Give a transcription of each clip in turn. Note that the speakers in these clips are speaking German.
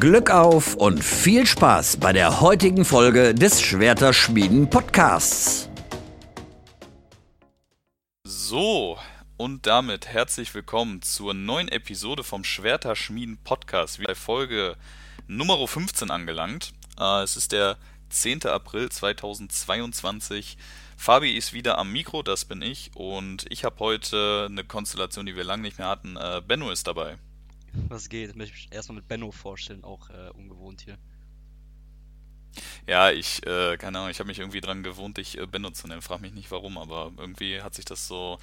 Glück auf und viel Spaß bei der heutigen Folge des Schwerterschmieden Podcasts. So, und damit herzlich willkommen zur neuen Episode vom Schwerterschmieden Podcast. Wie bei Folge Nummer 15 angelangt. Äh, es ist der 10. April 2022. Fabi ist wieder am Mikro, das bin ich. Und ich habe heute eine Konstellation, die wir lange nicht mehr hatten. Äh, Benno ist dabei. Was geht? Ich möchte mich erstmal mit Benno vorstellen, auch äh, ungewohnt hier. Ja, ich, äh, keine Ahnung, ich habe mich irgendwie dran gewohnt, dich äh, Benno zu nennen. Frag mich nicht warum, aber irgendwie hat sich das so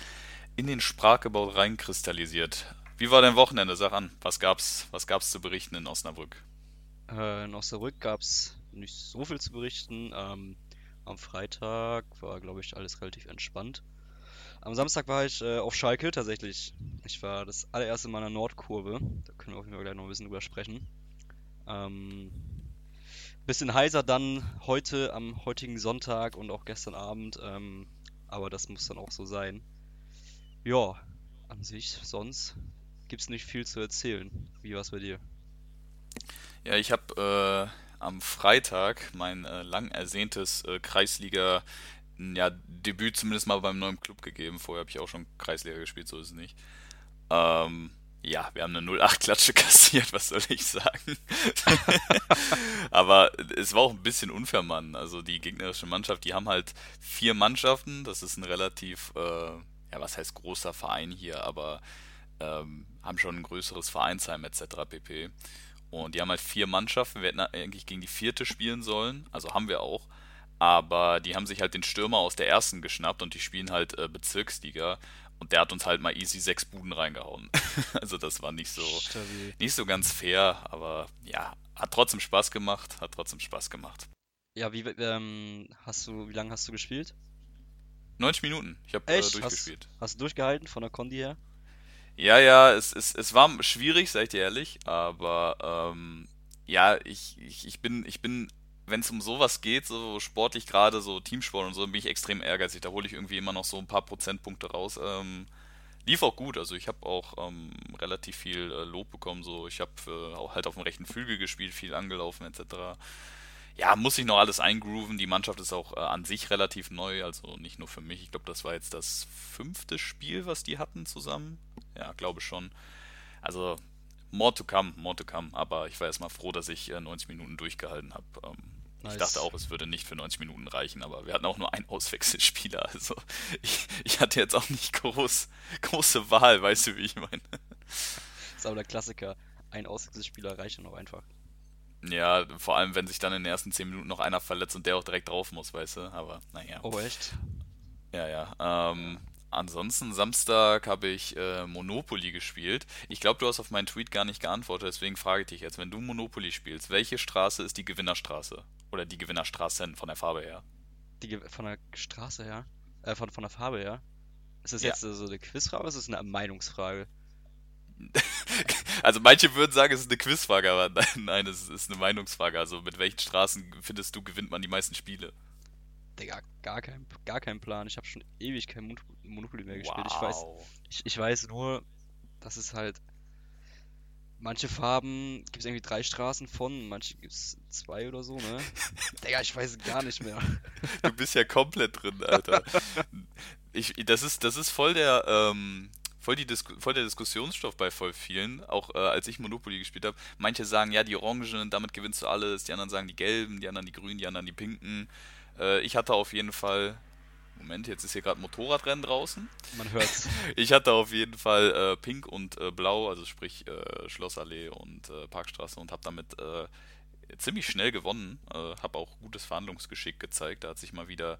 in den Sprachgebrauch reinkristallisiert. Wie war dein Wochenende? Sag an, was gab's, was gab's zu berichten in Osnabrück? Äh, in Osnabrück gab's nicht so viel zu berichten. Ähm, am Freitag war, glaube ich, alles relativ entspannt. Am Samstag war ich äh, auf Schalke tatsächlich. Ich war das allererste Mal in der Nordkurve. Da können wir auf jeden Fall gleich noch ein bisschen drüber sprechen. Ähm, bisschen heiser dann heute am heutigen Sonntag und auch gestern Abend. Ähm, aber das muss dann auch so sein. Ja, an sich, sonst gibt es nicht viel zu erzählen. Wie war es bei dir? Ja, ich habe äh, am Freitag mein äh, lang ersehntes äh, Kreisliga ja, Debüt zumindest mal beim neuen Club gegeben. Vorher habe ich auch schon Kreisliga gespielt, so ist es nicht. Ähm, ja, wir haben eine 08-Klatsche kassiert, was soll ich sagen? Aber es war auch ein bisschen unfair, Mann. Also die gegnerische Mannschaft, die haben halt vier Mannschaften. Das ist ein relativ, äh, ja, was heißt großer Verein hier, aber ähm, haben schon ein größeres Vereinsheim etc. pp. Und die haben halt vier Mannschaften. Wir hätten eigentlich gegen die vierte spielen sollen. Also haben wir auch. Aber die haben sich halt den Stürmer aus der ersten geschnappt und die spielen halt äh, Bezirksliga. Und der hat uns halt mal easy sechs Buden reingehauen. also das war nicht so, nicht so ganz fair, aber ja, hat trotzdem Spaß gemacht, hat trotzdem Spaß gemacht. Ja, wie ähm, hast du, wie lange hast du gespielt? 90 Minuten. Ich habe äh, durchgespielt. Hast, hast, du durchgehalten von der Kondi her? Ja, ja, es, es, es war schwierig, sag ich dir ehrlich, aber ähm, ja, ich, ich, ich bin, ich bin wenn es um sowas geht, so sportlich gerade, so Teamsport und so, bin ich extrem ehrgeizig. Da hole ich irgendwie immer noch so ein paar Prozentpunkte raus. Ähm, lief auch gut, also ich habe auch ähm, relativ viel äh, Lob bekommen. So, ich habe äh, halt auf dem rechten Flügel gespielt, viel angelaufen etc. Ja, muss ich noch alles eingrooven. Die Mannschaft ist auch äh, an sich relativ neu, also nicht nur für mich. Ich glaube, das war jetzt das fünfte Spiel, was die hatten zusammen. Ja, glaube schon. Also more to come, more to come. Aber ich war erstmal froh, dass ich 90 äh, Minuten durchgehalten habe. Ähm, Nice. Ich dachte auch, es würde nicht für 90 Minuten reichen, aber wir hatten auch nur einen Auswechselspieler. Also ich, ich hatte jetzt auch nicht groß, große Wahl, weißt du, wie ich meine. Das ist aber der Klassiker. Ein Auswechselspieler reicht dann auch einfach. Ja, vor allem, wenn sich dann in den ersten 10 Minuten noch einer verletzt und der auch direkt drauf muss, weißt du. Aber naja. Oh, echt? Ja, ja. Ähm, Ansonsten Samstag habe ich äh, Monopoly gespielt. Ich glaube, du hast auf meinen Tweet gar nicht geantwortet, deswegen frage ich dich jetzt, wenn du Monopoly spielst, welche Straße ist die Gewinnerstraße? Oder die Gewinnerstraßen von der Farbe her? Die von der Straße her? Äh, von, von der Farbe her? Ist das ja. jetzt so eine Quizfrage oder ist das eine Meinungsfrage? also manche würden sagen, es ist eine Quizfrage, aber nein, nein, es ist eine Meinungsfrage. Also mit welchen Straßen findest du, gewinnt man die meisten Spiele? Digga, gar kein, gar kein Plan. Ich habe schon ewig kein Monopoly mehr gespielt. Wow. Ich weiß, ich, ich weiß nur, dass es halt manche Farben gibt es irgendwie drei Straßen von, manche gibt es zwei oder so, ne? Digga, ich weiß gar nicht mehr. Du bist ja komplett drin, Alter. Ich, das ist, das ist voll der, ähm, voll, die Disku voll der Diskussionsstoff bei voll vielen, auch äh, als ich Monopoly gespielt habe. Manche sagen, ja, die Orangen, damit gewinnst du alles, die anderen sagen die Gelben, die anderen die Grünen, die anderen die Pinken. Äh, ich hatte auf jeden Fall. Moment, jetzt ist hier gerade Motorradrennen draußen. Man hört's. Ich hatte auf jeden Fall äh, Pink und äh, Blau, also sprich äh, Schlossallee und äh, Parkstraße und habe damit äh, ziemlich schnell gewonnen. Äh, habe auch gutes Verhandlungsgeschick gezeigt. Da hat sich mal wieder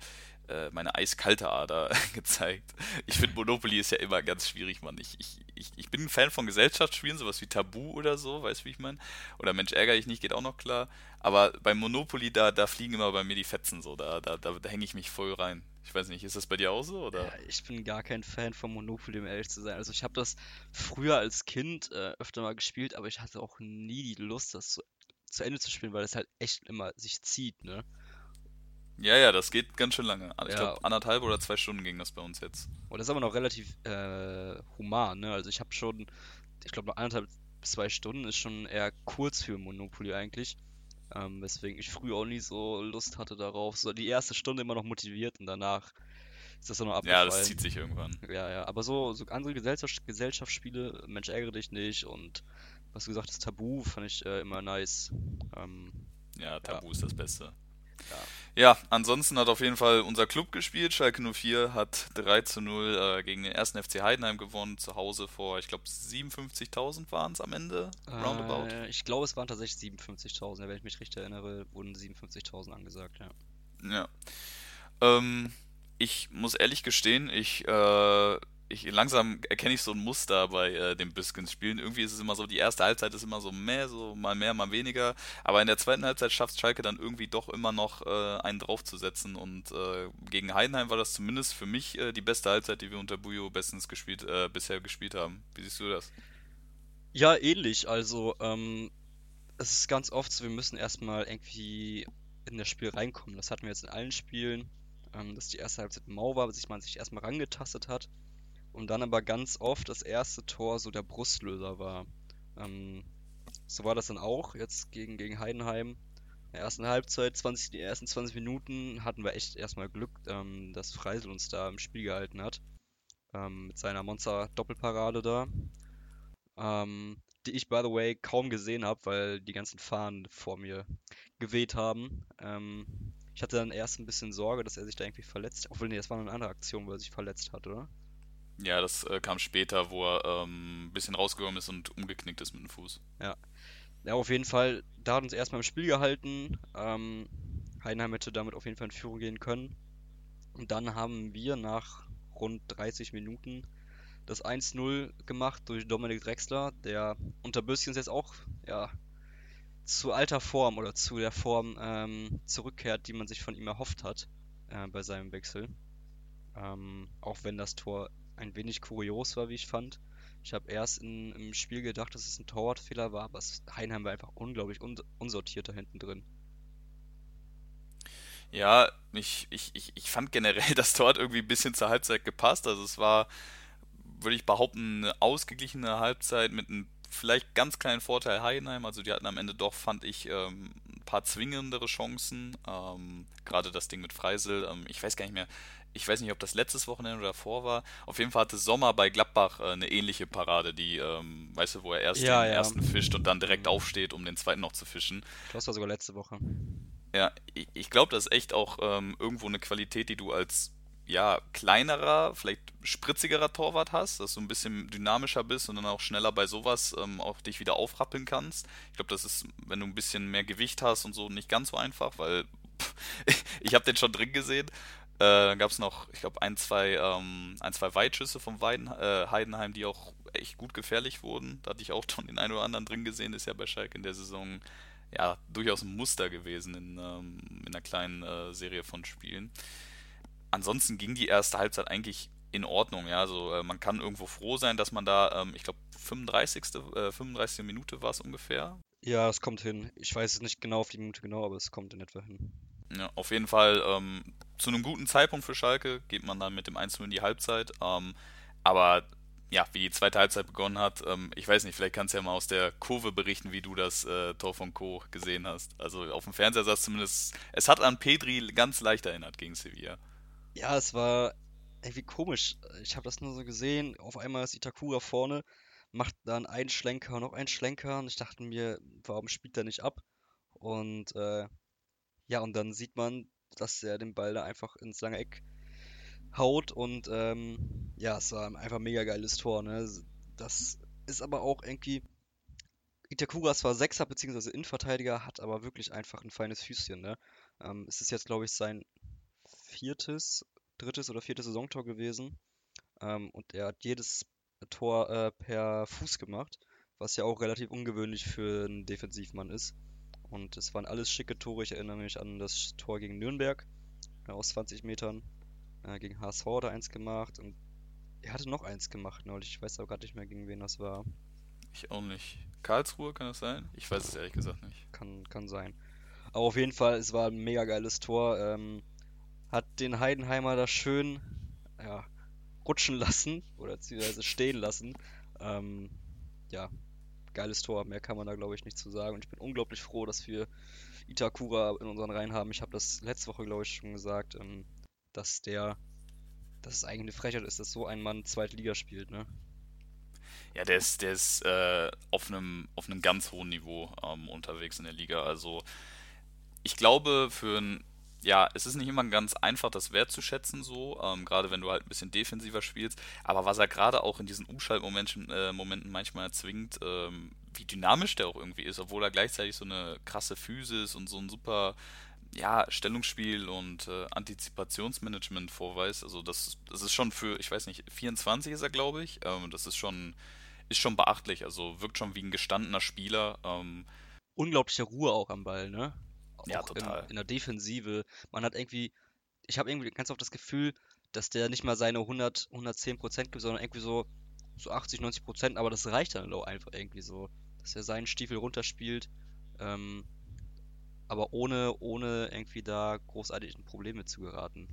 meine eiskalte Ader gezeigt. Ich finde, Monopoly ist ja immer ganz schwierig, Mann. Ich, ich, ich, ich bin ein Fan von Gesellschaftsspielen, sowas wie Tabu oder so, weißt du, wie ich meine? Oder Mensch, ärgere ich nicht, geht auch noch klar. Aber beim Monopoly, da, da fliegen immer bei mir die Fetzen so. Da, da, da, da hänge ich mich voll rein. Ich weiß nicht, ist das bei dir auch so? Oder? Ja, ich bin gar kein Fan von Monopoly, um ehrlich zu sein. Also ich habe das früher als Kind äh, öfter mal gespielt, aber ich hatte auch nie die Lust, das zu, zu Ende zu spielen, weil es halt echt immer sich zieht, ne? Ja, ja, das geht ganz schön lange. Ich ja. glaube, anderthalb oder zwei Stunden ging das bei uns jetzt. Und das ist aber noch relativ äh, human, ne? Also ich habe schon, ich glaube, noch anderthalb zwei Stunden ist schon eher kurz für Monopoly eigentlich. Ähm, weswegen ich früher auch nie so Lust hatte darauf. So die erste Stunde immer noch motiviert und danach ist das so noch abgefallen. Ja, das zieht sich irgendwann. Ja, ja, aber so, so andere Gesellschafts Gesellschaftsspiele, Mensch ärgere dich nicht und was du gesagt hast, Tabu fand ich äh, immer nice. Ähm, ja, Tabu ja. ist das Beste. Ja. Ja, ansonsten hat auf jeden Fall unser Club gespielt. Schalke 04 hat 3 zu 0 äh, gegen den ersten FC Heidenheim gewonnen, zu Hause vor, ich glaube, 57.000 waren es am Ende, roundabout. Äh, ich glaube, es waren tatsächlich 57.000, wenn ich mich richtig erinnere, wurden 57.000 angesagt, ja. Ja. Ähm, ich muss ehrlich gestehen, ich äh, ich langsam erkenne ich so ein Muster bei äh, den Biskins-Spielen. Irgendwie ist es immer so, die erste Halbzeit ist immer so mehr, so mal mehr, mal weniger. Aber in der zweiten Halbzeit schafft Schalke dann irgendwie doch immer noch äh, einen draufzusetzen. Und äh, gegen Heidenheim war das zumindest für mich äh, die beste Halbzeit, die wir unter Bujo bestens gespielt, äh, bisher gespielt haben. Wie siehst du das? Ja, ähnlich. Also, ähm, es ist ganz oft so, wir müssen erstmal irgendwie in das Spiel reinkommen. Das hatten wir jetzt in allen Spielen, ähm, dass die erste Halbzeit mau war, bis man sich erstmal rangetastet hat und dann aber ganz oft das erste Tor so der Brustlöser war. Ähm, so war das dann auch jetzt gegen, gegen Heidenheim. In der ersten Halbzeit, 20, die ersten 20 Minuten hatten wir echt erstmal Glück, ähm, dass Freisel uns da im Spiel gehalten hat. Ähm, mit seiner Monster-Doppelparade da. Ähm, die ich, by the way, kaum gesehen habe, weil die ganzen Fahnen vor mir geweht haben. Ähm, ich hatte dann erst ein bisschen Sorge, dass er sich da irgendwie verletzt. Obwohl, nee, das war eine andere Aktion, wo er sich verletzt hat, oder? Ja, das äh, kam später, wo er ähm, ein bisschen rausgekommen ist und umgeknickt ist mit dem Fuß. Ja. Ja, auf jeden Fall, da hat uns erstmal im Spiel gehalten. Ähm, Heidenheim hätte damit auf jeden Fall in Führung gehen können. Und dann haben wir nach rund 30 Minuten das 1-0 gemacht durch Dominik Drexler, der unter Böschens jetzt auch ja, zu alter Form oder zu der Form ähm, zurückkehrt, die man sich von ihm erhofft hat äh, bei seinem Wechsel. Ähm, auch wenn das Tor ein wenig kurios war, wie ich fand. Ich habe erst in, im Spiel gedacht, dass es ein Torwartfehler war, aber Heinheim war einfach unglaublich un unsortiert da hinten drin. Ja, ich, ich, ich, ich fand generell, das Tor hat irgendwie ein bisschen zur Halbzeit gepasst. Also es war, würde ich behaupten, eine ausgeglichene Halbzeit mit einem vielleicht ganz kleinen Vorteil Heidenheim. Also die hatten am Ende doch, fand ich, ähm, ein paar zwingendere Chancen. Ähm, Gerade das Ding mit Freisel. Ähm, ich weiß gar nicht mehr, ich weiß nicht, ob das letztes Wochenende oder davor war. Auf jeden Fall hatte Sommer bei Gladbach äh, eine ähnliche Parade, die, ähm, weißt du, wo er erst ja, den ja. ersten fischt und dann direkt aufsteht, um den zweiten noch zu fischen. Das war sogar letzte Woche. Ja, ich, ich glaube, das ist echt auch ähm, irgendwo eine Qualität, die du als ja, kleinerer, vielleicht spritzigerer Torwart hast, dass du ein bisschen dynamischer bist und dann auch schneller bei sowas ähm, auch dich wieder aufrappeln kannst. Ich glaube, das ist, wenn du ein bisschen mehr Gewicht hast und so, nicht ganz so einfach, weil pff, ich habe den schon drin gesehen äh, dann gab es noch, ich glaube, ein, zwei, ähm, ein, zwei Weitschüsse vom Weiden, äh, Heidenheim, die auch echt gut gefährlich wurden. Da hatte ich auch schon den einen oder anderen drin gesehen. Ist ja bei Schalke in der Saison ja durchaus ein Muster gewesen in, ähm, in einer kleinen äh, Serie von Spielen. Ansonsten ging die erste Halbzeit eigentlich in Ordnung. Ja, also äh, man kann irgendwo froh sein, dass man da, ähm, ich glaube, 35. Äh, 35. Minute war es ungefähr. Ja, es kommt hin. Ich weiß es nicht genau auf die Minute genau, aber es kommt in etwa hin. Ja, auf jeden Fall ähm, zu einem guten Zeitpunkt für Schalke geht man dann mit dem 1 in die Halbzeit. Ähm, aber ja, wie die zweite Halbzeit begonnen hat, ähm, ich weiß nicht, vielleicht kannst du ja mal aus der Kurve berichten, wie du das äh, Tor von Co. gesehen hast. Also auf dem Fernseher saß zumindest, es hat an Pedri ganz leicht erinnert gegen Sevilla. Ja, es war irgendwie komisch. Ich habe das nur so gesehen. Auf einmal ist Itakura vorne, macht dann einen Schlenker noch einen Schlenker und ich dachte mir, warum spielt er nicht ab? Und äh, ja, und dann sieht man, dass er den Ball da einfach ins lange Eck haut und ähm, ja, es war einfach ein mega geiles Tor. Ne? Das ist aber auch irgendwie. Itakura ist zwar Sechser bzw. Innenverteidiger, hat aber wirklich einfach ein feines Füßchen. Ne? Ähm, es ist jetzt, glaube ich, sein viertes, drittes oder viertes Saisontor gewesen. Ähm, und er hat jedes Tor äh, per Fuß gemacht, was ja auch relativ ungewöhnlich für einen Defensivmann ist. Und es waren alles schicke Tore. Ich erinnere mich an das Tor gegen Nürnberg äh, aus 20 Metern. Äh, gegen HSV hat er eins gemacht. Und er hatte noch eins gemacht neulich. Ich weiß aber gerade nicht mehr, gegen wen das war. Ich auch nicht. Karlsruhe kann das sein? Ich weiß es ehrlich gesagt nicht. Kann, kann sein. Aber auf jeden Fall, es war ein mega geiles Tor. Ähm, hat den Heidenheimer da schön ja, rutschen lassen oder beziehungsweise stehen lassen. Ähm, ja, geiles Tor. Mehr kann man da, glaube ich, nicht zu sagen. Und ich bin unglaublich froh, dass wir Itakura in unseren Reihen haben. Ich habe das letzte Woche, glaube ich, schon gesagt, ähm, dass der, dass es eigentlich eine Frechheit ist, dass so ein Mann zweite Liga spielt, ne? Ja, der ist, der ist äh, auf einem auf einem ganz hohen Niveau ähm, unterwegs in der Liga. Also ich glaube, für ein ja, es ist nicht immer ganz einfach, das wertzuschätzen, so, ähm, gerade wenn du halt ein bisschen defensiver spielst. Aber was er gerade auch in diesen Umschaltmomenten äh, Momenten manchmal erzwingt, ähm, wie dynamisch der auch irgendwie ist, obwohl er gleichzeitig so eine krasse Physis und so ein super ja, Stellungsspiel und äh, Antizipationsmanagement vorweist. Also das, das ist schon für, ich weiß nicht, 24 ist er, glaube ich. Ähm, das ist schon, ist schon beachtlich. Also wirkt schon wie ein gestandener Spieler. Ähm, Unglaubliche Ruhe auch am Ball, ne? Ja, total. In, in der Defensive. Man hat irgendwie, ich habe irgendwie ganz oft das Gefühl, dass der nicht mal seine 100, 110 Prozent gibt, sondern irgendwie so, so 80, 90 Prozent, aber das reicht dann auch einfach irgendwie so, dass er seinen Stiefel runterspielt, ähm, aber ohne, ohne irgendwie da großartig in Probleme zu geraten.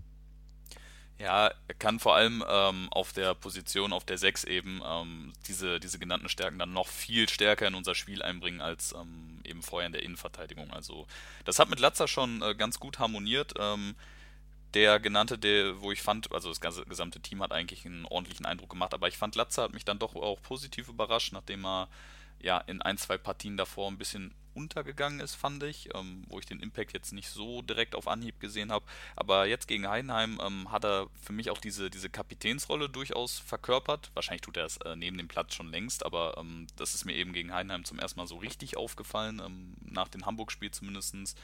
Ja, er kann vor allem ähm, auf der Position, auf der 6 eben, ähm, diese, diese genannten Stärken dann noch viel stärker in unser Spiel einbringen als ähm, eben vorher in der Innenverteidigung. Also das hat mit Latzer schon äh, ganz gut harmoniert. Ähm, der genannte, der, wo ich fand, also das ganze gesamte Team hat eigentlich einen ordentlichen Eindruck gemacht, aber ich fand Latzer hat mich dann doch auch positiv überrascht, nachdem er ja in ein, zwei Partien davor ein bisschen untergegangen ist, fand ich, ähm, wo ich den Impact jetzt nicht so direkt auf Anhieb gesehen habe. Aber jetzt gegen Heidenheim ähm, hat er für mich auch diese, diese Kapitänsrolle durchaus verkörpert. Wahrscheinlich tut er es äh, neben dem Platz schon längst, aber ähm, das ist mir eben gegen Heidenheim zum ersten Mal so richtig aufgefallen, ähm, nach dem Hamburg-Spiel zumindest.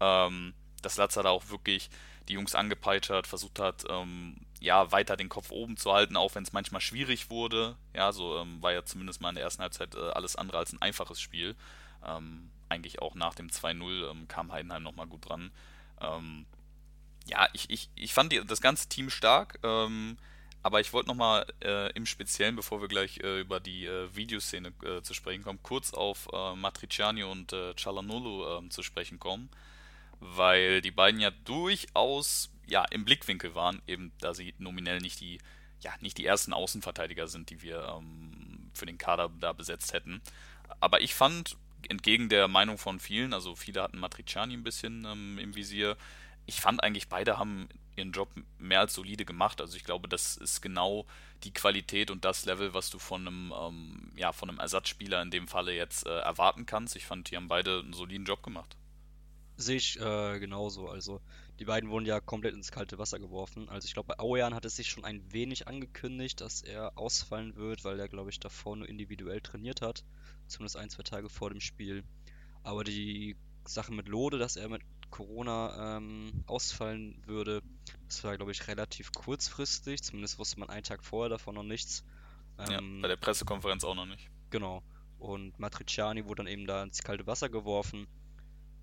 Ähm, dass Latzer da auch wirklich die Jungs angepeitscht versucht hat, ähm, ja, weiter den Kopf oben zu halten, auch wenn es manchmal schwierig wurde. Ja, so ähm, war ja zumindest mal in der ersten Halbzeit äh, alles andere als ein einfaches Spiel. Ähm, eigentlich auch nach dem 2-0 ähm, kam Heidenheim nochmal gut dran. Ähm, ja, ich, ich, ich fand die, das ganze Team stark, ähm, aber ich wollte nochmal äh, im Speziellen, bevor wir gleich äh, über die äh, Videoszene äh, zu sprechen kommen, kurz auf äh, Matriciani und äh, Cialanolo zu sprechen kommen, weil die beiden ja durchaus ja, im Blickwinkel waren, eben da sie nominell nicht die, ja, nicht die ersten Außenverteidiger sind, die wir ähm, für den Kader da besetzt hätten. Aber ich fand, entgegen der Meinung von vielen, also viele hatten Matriciani ein bisschen ähm, im Visier. Ich fand eigentlich, beide haben ihren Job mehr als solide gemacht. Also ich glaube, das ist genau die Qualität und das Level, was du von einem, ähm, ja, von einem Ersatzspieler in dem Falle jetzt äh, erwarten kannst. Ich fand, die haben beide einen soliden Job gemacht. Sehe ich äh, genauso. Also die beiden wurden ja komplett ins kalte Wasser geworfen. Also ich glaube, bei Auean hat es sich schon ein wenig angekündigt, dass er ausfallen wird, weil er, glaube ich, davor nur individuell trainiert hat zumindest ein, zwei Tage vor dem Spiel. Aber die Sache mit Lode, dass er mit Corona ähm, ausfallen würde, das war, glaube ich, relativ kurzfristig. Zumindest wusste man einen Tag vorher davon noch nichts. Ähm, ja, bei der Pressekonferenz auch noch nicht. Genau. Und Matriciani wurde dann eben da ins kalte Wasser geworfen.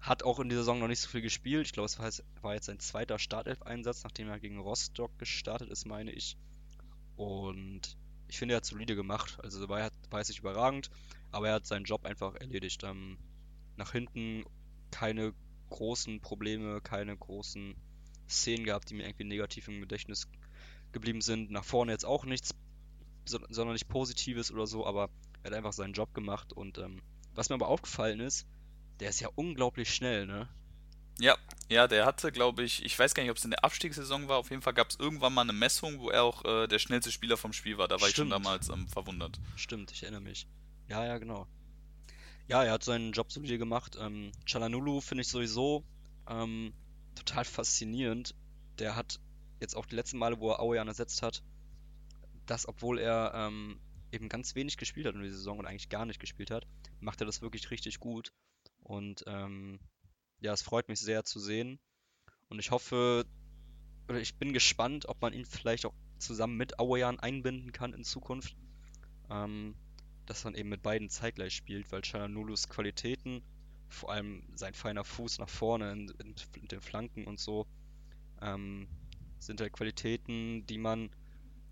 Hat auch in dieser Saison noch nicht so viel gespielt. Ich glaube, es war jetzt, sein zweiter Startelf-Einsatz, nachdem er gegen Rostock gestartet ist, meine ich. Und ich finde, er hat solide gemacht. Also war, war jetzt nicht überragend, aber er hat seinen Job einfach erledigt. Ähm, nach hinten keine großen Probleme, keine großen Szenen gehabt, die mir irgendwie negativ im Gedächtnis geblieben sind. Nach vorne jetzt auch nichts sondern nicht Positives oder so, aber er hat einfach seinen Job gemacht und ähm, was mir aber aufgefallen ist, der ist ja unglaublich schnell, ne? Ja, ja, der hatte, glaube ich, ich weiß gar nicht, ob es in der Abstiegssaison war, auf jeden Fall gab es irgendwann mal eine Messung, wo er auch äh, der schnellste Spieler vom Spiel war. Da war Stimmt. ich schon damals ähm, verwundert. Stimmt, ich erinnere mich. Ja, ja, genau. Ja, er hat seinen Job solide gemacht. Ähm, Chalanulu finde ich sowieso ähm, total faszinierend. Der hat jetzt auch die letzten Male, wo er Aoyan ersetzt hat, das, obwohl er ähm, eben ganz wenig gespielt hat in der Saison und eigentlich gar nicht gespielt hat, macht er das wirklich richtig gut. Und ähm, ja, es freut mich sehr zu sehen. Und ich hoffe, oder ich bin gespannt, ob man ihn vielleicht auch zusammen mit Aoyan einbinden kann in Zukunft. Ähm, dass man eben mit beiden zeitgleich spielt, weil Chalanulus Qualitäten, vor allem sein feiner Fuß nach vorne in, in, in den Flanken und so, ähm, sind halt Qualitäten, die man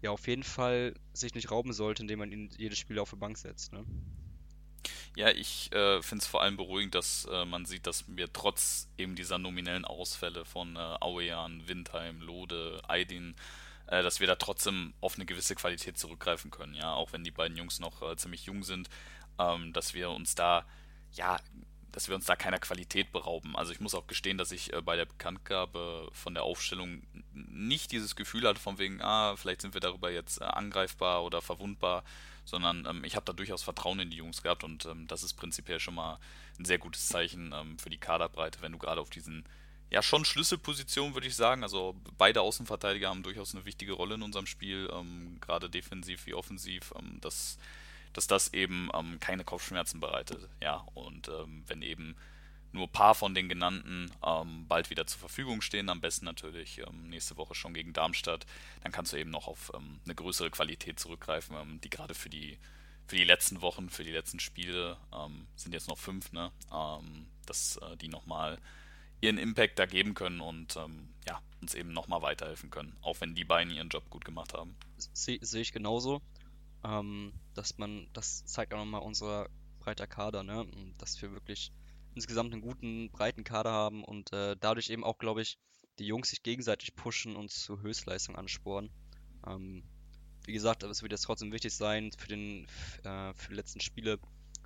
ja auf jeden Fall sich nicht rauben sollte, indem man ihn jedes Spiel auf die Bank setzt. Ne? Ja, ich äh, finde es vor allem beruhigend, dass äh, man sieht, dass wir trotz eben dieser nominellen Ausfälle von äh, Auean, Windheim, Lode, Aydin, äh, dass wir da trotzdem auf eine gewisse Qualität zurückgreifen können, ja, auch wenn die beiden Jungs noch äh, ziemlich jung sind. ähm, dass wir uns da, ja, dass wir uns da keiner Qualität berauben. Also ich muss auch gestehen, dass ich äh, bei der Bekanntgabe von der Aufstellung nicht dieses Gefühl hatte, von wegen, ah, vielleicht sind wir darüber jetzt äh, angreifbar oder verwundbar, sondern ähm, ich habe da durchaus Vertrauen in die Jungs gehabt und ähm, das ist prinzipiell schon mal ein sehr gutes Zeichen ähm, für die Kaderbreite, wenn du gerade auf diesen, ja, schon Schlüsselpositionen, würde ich sagen, also beide Außenverteidiger haben durchaus eine wichtige Rolle in unserem Spiel, ähm, gerade defensiv wie offensiv, ähm, das dass das eben ähm, keine Kopfschmerzen bereitet. Ja, und wenn eben nur ein paar von den genannten ähm, bald wieder zur Verfügung stehen, am besten natürlich ähm, nächste Woche schon gegen Darmstadt, dann kannst du eben noch auf ähm, eine größere Qualität zurückgreifen, ähm, die gerade für die für die letzten Wochen, für die letzten Spiele sind jetzt noch fünf, ne, dass äh, die nochmal ihren Impact da geben können und ja, uns eben nochmal weiterhelfen können, auch wenn die beiden ihren Job gut gemacht haben. Sehe seh ich genauso. Ähm, dass man, das zeigt auch nochmal unser breiter Kader, ne? Dass wir wirklich insgesamt einen guten, breiten Kader haben und äh, dadurch eben auch, glaube ich, die Jungs sich gegenseitig pushen und zu Höchstleistung ansporen. Ähm, wie gesagt, es wird jetzt trotzdem wichtig sein für, den, äh, für die letzten Spiele,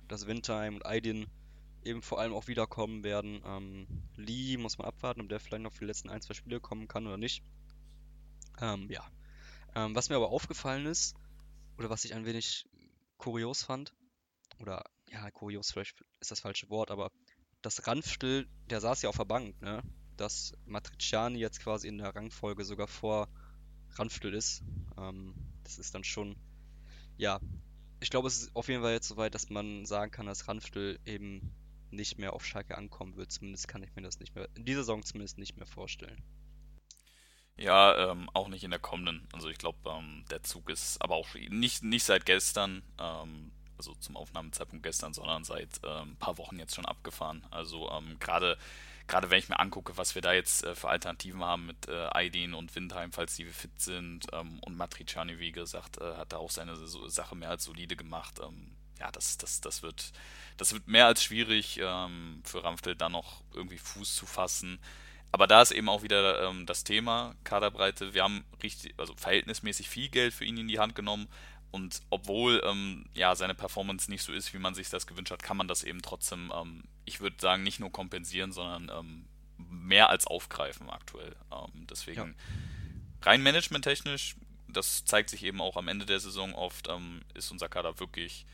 dass Windheim und Aidin eben vor allem auch wiederkommen werden. Ähm, Lee muss man abwarten, ob der vielleicht noch für die letzten ein, zwei Spiele kommen kann oder nicht. Ähm, ja. Ähm, was mir aber aufgefallen ist, oder was ich ein wenig kurios fand, oder ja, kurios vielleicht ist das falsche Wort, aber das Ranfstill, der saß ja auf der Bank, ne? Dass Matriciani jetzt quasi in der Rangfolge sogar vor Ranfstill ist. Ähm, das ist dann schon, ja, ich glaube, es ist auf jeden Fall jetzt soweit, dass man sagen kann, dass Ranfstill eben nicht mehr auf Schalke ankommen wird. Zumindest kann ich mir das nicht mehr, in dieser Saison zumindest nicht mehr vorstellen. Ja, ähm, auch nicht in der kommenden. Also ich glaube, ähm, der Zug ist aber auch nicht, nicht seit gestern, ähm, also zum Aufnahmezeitpunkt gestern, sondern seit ein ähm, paar Wochen jetzt schon abgefahren. Also ähm, gerade gerade wenn ich mir angucke, was wir da jetzt äh, für Alternativen haben mit äh, Aidin und Windheim, falls die fit sind, ähm, und Matriciani, wie gesagt, äh, hat da auch seine so Sache mehr als solide gemacht. Ähm, ja, das, das, das wird, das wird mehr als schwierig ähm, für Ramftel da noch irgendwie Fuß zu fassen. Aber da ist eben auch wieder ähm, das Thema Kaderbreite. Wir haben richtig, also verhältnismäßig viel Geld für ihn in die Hand genommen. Und obwohl ähm, ja seine Performance nicht so ist, wie man sich das gewünscht hat, kann man das eben trotzdem, ähm, ich würde sagen, nicht nur kompensieren, sondern ähm, mehr als aufgreifen aktuell. Ähm, deswegen ja. rein managementtechnisch, das zeigt sich eben auch am Ende der Saison oft, ähm, ist unser Kader wirklich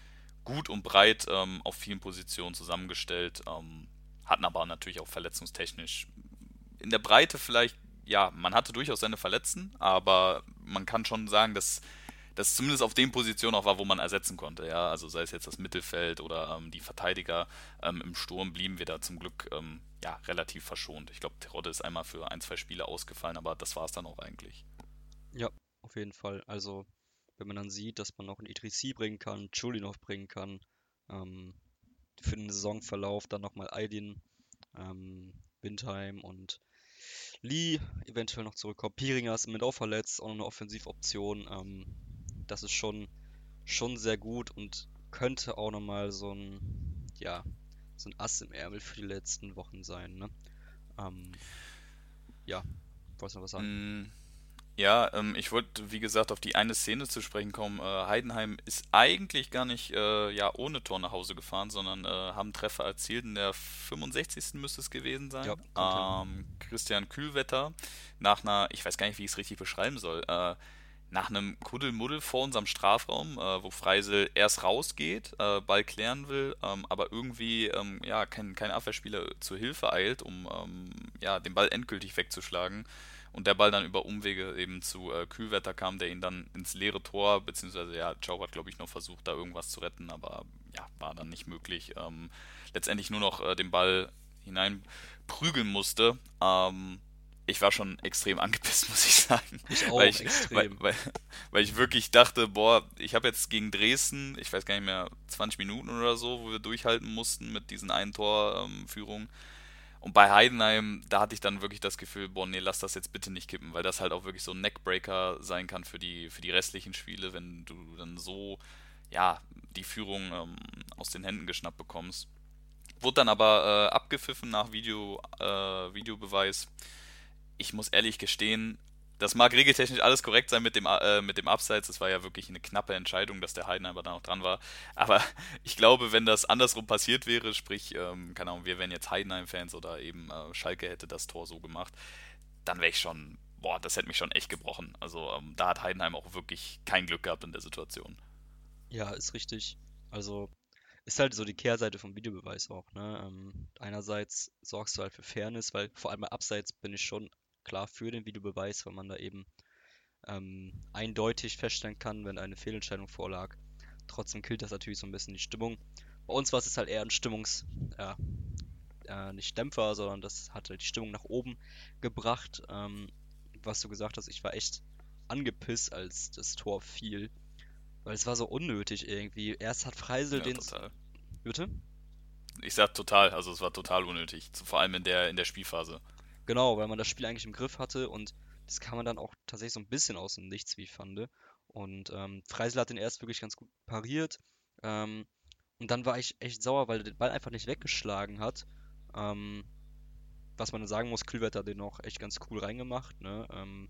gut und breit auf vielen Positionen zusammengestellt. hatten aber natürlich auch verletzungstechnisch in der Breite vielleicht, ja, man hatte durchaus seine Verletzten, aber man kann schon sagen, dass das zumindest auf den Positionen auch war, wo man ersetzen konnte. Ja, also sei es jetzt das Mittelfeld oder ähm, die Verteidiger ähm, im Sturm blieben wir da zum Glück ähm, ja relativ verschont. Ich glaube, Terodde ist einmal für ein, zwei Spiele ausgefallen, aber das war es dann auch eigentlich. Ja, auf jeden Fall. Also wenn man dann sieht, dass man noch einen Idrissi bringen kann, Chulinov bringen kann, ähm, für den Saisonverlauf dann nochmal Aydin, ähm, Windheim und Lee eventuell noch zurückkommt. Piringer ist mit auch verletzt, auch noch eine Offensivoption. Ähm, das ist schon, schon sehr gut und könnte auch nochmal so ein, ja, so ein Ass im Ärmel für die letzten Wochen sein. Ne? Ähm, ja, wolltest du noch was sagen? Mm, ja, ähm, ich wollte, wie gesagt, auf die eine Szene zu sprechen kommen. Äh, Heidenheim ist eigentlich gar nicht äh, ja, ohne Tor nach Hause gefahren, sondern äh, haben Treffer erzielt. In der 65. müsste es gewesen sein. Ja, ähm, Christian Kühlwetter nach einer, ich weiß gar nicht, wie ich es richtig beschreiben soll, äh, nach einem Kuddelmuddel vor unserem Strafraum, äh, wo Freisel erst rausgeht, äh, Ball klären will, ähm, aber irgendwie ähm, ja, kein, kein Abwehrspieler zur Hilfe eilt, um ähm, ja, den Ball endgültig wegzuschlagen und der Ball dann über Umwege eben zu äh, Kühlwetter kam, der ihn dann ins leere Tor, beziehungsweise ja, Chow hat glaube ich noch versucht, da irgendwas zu retten, aber ja, war dann nicht möglich. Ähm, letztendlich nur noch äh, den Ball hinein prügeln musste. Ähm, ich war schon extrem angepisst, muss ich sagen. Ich auch, weil ich, extrem. Weil, weil, weil ich wirklich dachte, boah, ich habe jetzt gegen Dresden, ich weiß gar nicht mehr, 20 Minuten oder so, wo wir durchhalten mussten mit diesen einen Torführungen. Ähm, und bei Heidenheim, da hatte ich dann wirklich das Gefühl, boah, nee, lass das jetzt bitte nicht kippen, weil das halt auch wirklich so ein Neckbreaker sein kann für die, für die restlichen Spiele, wenn du dann so, ja, die Führung ähm, aus den Händen geschnappt bekommst. Wurde dann aber äh, abgepfiffen nach Video, äh, Videobeweis. Ich muss ehrlich gestehen, das mag regeltechnisch alles korrekt sein mit dem, äh, mit dem Abseits. Das war ja wirklich eine knappe Entscheidung, dass der Heidenheimer da noch dran war. Aber ich glaube, wenn das andersrum passiert wäre, sprich, ähm, keine Ahnung, wir wären jetzt Heidenheim-Fans oder eben äh, Schalke hätte das Tor so gemacht, dann wäre ich schon, boah, das hätte mich schon echt gebrochen. Also ähm, da hat Heidenheim auch wirklich kein Glück gehabt in der Situation. Ja, ist richtig. Also ist halt so die Kehrseite vom Videobeweis auch. Ne? Ähm, einerseits sorgst du halt für Fairness, weil vor allem bei Abseits bin ich schon klar für den Videobeweis, weil man da eben ähm, eindeutig feststellen kann, wenn eine Fehlentscheidung vorlag. Trotzdem killt das natürlich so ein bisschen die Stimmung. Bei uns war es halt eher ein Stimmungs, ja, äh, nicht Dämpfer, sondern das hat halt die Stimmung nach oben gebracht. Ähm, was du gesagt hast, ich war echt angepisst, als das Tor fiel. Weil es war so unnötig irgendwie. Erst hat Freisel Ja, den. total. Bitte? Ich sag total, also es war total unnötig. Vor allem in der, in der Spielphase. Genau, weil man das Spiel eigentlich im Griff hatte und das kann man dann auch tatsächlich so ein bisschen aus dem Nichts, wie ich fand. Und ähm, Freisel hat den erst wirklich ganz gut pariert. Ähm, und dann war ich echt sauer, weil er den Ball einfach nicht weggeschlagen hat. Ähm, was man sagen muss, Kluivert hat den noch echt ganz cool reingemacht. Ne? Ähm,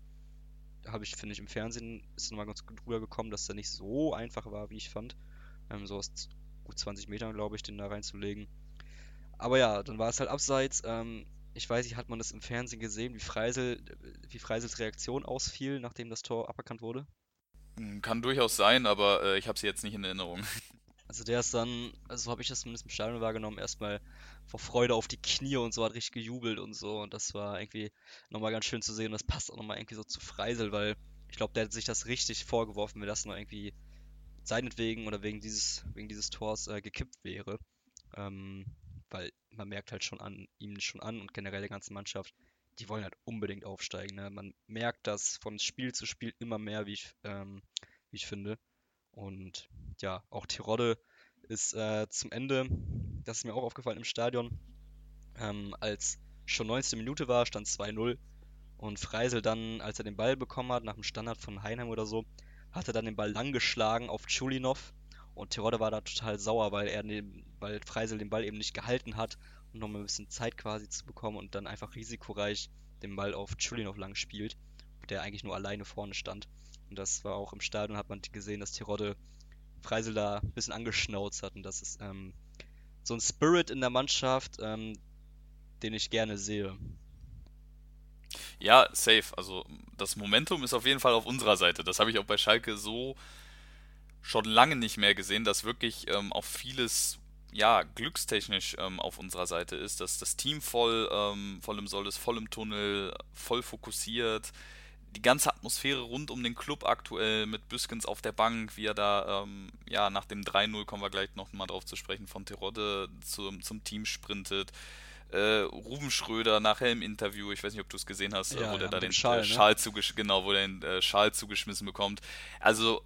habe ich, finde ich, im Fernsehen ist nochmal ganz gut rübergekommen, dass der nicht so einfach war, wie ich fand. Ähm, so aus gut 20 Metern, glaube ich, den da reinzulegen. Aber ja, dann war es halt abseits. Ähm, ich weiß nicht, hat man das im Fernsehen gesehen, wie Freisel, wie Freisels Reaktion ausfiel, nachdem das Tor aberkannt wurde? Hm, Kann durchaus sein, aber äh, ich habe sie jetzt nicht in Erinnerung. Also der ist dann, also so habe ich das zumindest im Stadion wahrgenommen, erstmal vor Freude auf die Knie und so, hat richtig gejubelt und so. Und das war irgendwie nochmal ganz schön zu sehen. Und das passt auch nochmal irgendwie so zu Freisel, weil ich glaube, der hat sich das richtig vorgeworfen, wenn das noch irgendwie seinetwegen oder wegen dieses, wegen dieses Tors äh, gekippt wäre. Ähm, weil man merkt halt schon an ihm schon an und generell der ganzen Mannschaft, die wollen halt unbedingt aufsteigen. Ne? Man merkt das von Spiel zu Spiel immer mehr, wie ich, ähm, wie ich finde. Und ja, auch Tirode ist äh, zum Ende, das ist mir auch aufgefallen im Stadion, ähm, als schon 19. Minute war, stand 2-0 und Freisel dann, als er den Ball bekommen hat, nach dem Standard von Heinheim oder so, hat er dann den Ball lang geschlagen auf Chulinov und Tirode war da total sauer, weil er den, weil Freisel den Ball eben nicht gehalten hat, um nochmal ein bisschen Zeit quasi zu bekommen und dann einfach risikoreich den Ball auf Chulinov lang spielt, der eigentlich nur alleine vorne stand. Und das war auch im Stadion, hat man gesehen, dass Tirode Freisel da ein bisschen angeschnauzt hat. Und das ist ähm, so ein Spirit in der Mannschaft, ähm, den ich gerne sehe. Ja, safe. Also das Momentum ist auf jeden Fall auf unserer Seite. Das habe ich auch bei Schalke so schon lange nicht mehr gesehen, dass wirklich ähm, auch vieles ja, glückstechnisch ähm, auf unserer Seite ist, dass das Team voll, ähm, voll im Soll ist, voll im Tunnel, voll fokussiert. Die ganze Atmosphäre rund um den Club aktuell mit Büskens auf der Bank, wie er da, ähm, ja, nach dem 3-0 kommen wir gleich noch mal drauf zu sprechen, von Terodde zum, zum Team sprintet. Äh, Ruben Schröder nachher im Interview, ich weiß nicht, ob du es gesehen hast, äh, Ja, wo ja, der da den Schal, äh, ne? Schal zugesch genau, wo der den äh, Schal zugeschmissen bekommt. Also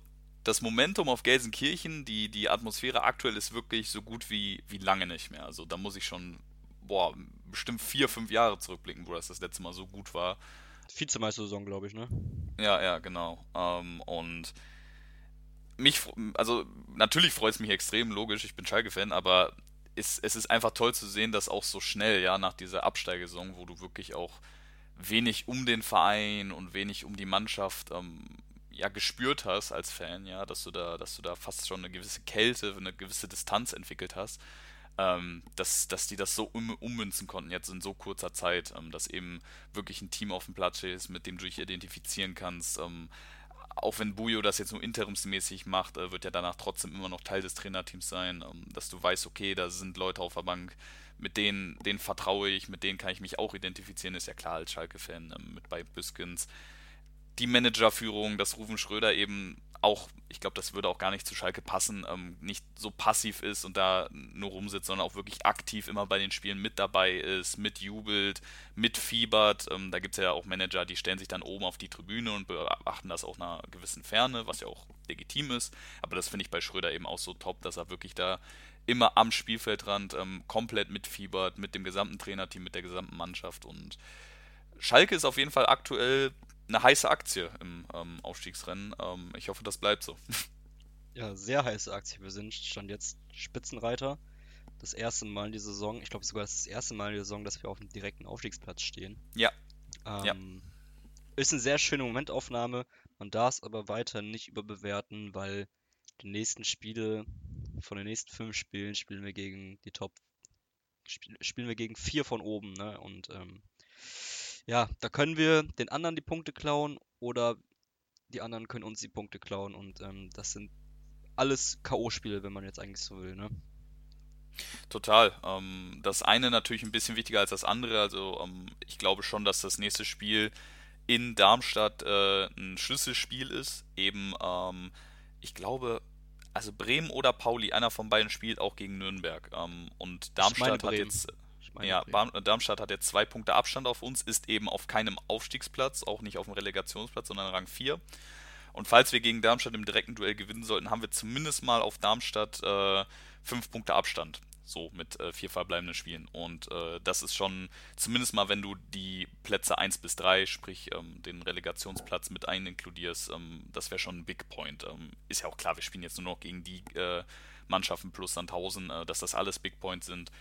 das Momentum auf Gelsenkirchen, die, die Atmosphäre aktuell ist wirklich so gut wie, wie lange nicht mehr. Also da muss ich schon, boah, bestimmt vier, fünf Jahre zurückblicken, wo das das letzte Mal so gut war. Vizemeistersaison, glaube ich, ne? Ja, ja, genau. Ähm, und mich, also natürlich freut es mich extrem, logisch, ich bin Schalke-Fan, aber es, es ist einfach toll zu sehen, dass auch so schnell, ja, nach dieser Absteigesaison, wo du wirklich auch wenig um den Verein und wenig um die Mannschaft ähm, ja gespürt hast als Fan, ja, dass du da, dass du da fast schon eine gewisse Kälte, eine gewisse Distanz entwickelt hast, ähm, dass, dass die das so um, ummünzen konnten jetzt in so kurzer Zeit, ähm, dass eben wirklich ein Team auf dem Platz ist, mit dem du dich identifizieren kannst. Ähm, auch wenn Bujo das jetzt nur interimsmäßig macht, äh, wird er danach trotzdem immer noch Teil des Trainerteams sein, ähm, dass du weißt, okay, da sind Leute auf der Bank, mit denen, denen vertraue ich, mit denen kann ich mich auch identifizieren, ist ja klar als Schalke-Fan, ähm, mit bei Büskens. Die Managerführung, dass Rufen Schröder eben auch, ich glaube, das würde auch gar nicht zu Schalke passen, ähm, nicht so passiv ist und da nur rumsitzt, sondern auch wirklich aktiv immer bei den Spielen mit dabei ist, mitjubelt, mitfiebert. Ähm, da gibt es ja auch Manager, die stellen sich dann oben auf die Tribüne und beachten das auch einer gewissen Ferne, was ja auch legitim ist. Aber das finde ich bei Schröder eben auch so top, dass er wirklich da immer am Spielfeldrand ähm, komplett mitfiebert, mit dem gesamten Trainerteam, mit der gesamten Mannschaft. Und Schalke ist auf jeden Fall aktuell eine heiße Aktie im ähm, Aufstiegsrennen. Ähm, ich hoffe, das bleibt so. Ja, sehr heiße Aktie. Wir sind schon jetzt Spitzenreiter. Das erste Mal in dieser Saison, ich glaube sogar das, ist das erste Mal in der Saison, dass wir auf dem direkten Aufstiegsplatz stehen. Ja, Ähm, Ja. ist eine sehr schöne Momentaufnahme. Man darf es aber weiter nicht überbewerten, weil die nächsten Spiele, von den nächsten fünf Spielen, spielen wir gegen die Top, spielen wir gegen vier von oben. Ne? Und ähm, ja, da können wir den anderen die Punkte klauen oder die anderen können uns die Punkte klauen. Und ähm, das sind alles K.O.-Spiele, wenn man jetzt eigentlich so will. Ne? Total. Ähm, das eine natürlich ein bisschen wichtiger als das andere. Also ähm, ich glaube schon, dass das nächste Spiel in Darmstadt äh, ein Schlüsselspiel ist. Eben, ähm, ich glaube, also Bremen oder Pauli, einer von beiden spielt auch gegen Nürnberg. Ähm, und Darmstadt hat jetzt. Ja, Bremen. Darmstadt hat jetzt zwei Punkte Abstand auf uns, ist eben auf keinem Aufstiegsplatz, auch nicht auf dem Relegationsplatz, sondern Rang 4. Und falls wir gegen Darmstadt im direkten Duell gewinnen sollten, haben wir zumindest mal auf Darmstadt äh, fünf Punkte Abstand. So mit äh, vier verbleibenden Spielen. Und äh, das ist schon, zumindest mal, wenn du die Plätze 1 bis 3, sprich ähm, den Relegationsplatz mit ein inkludierst, ähm, das wäre schon ein Big Point. Ähm, ist ja auch klar, wir spielen jetzt nur noch gegen die äh, Mannschaften plus Sandhausen, äh, dass das alles Big Points sind.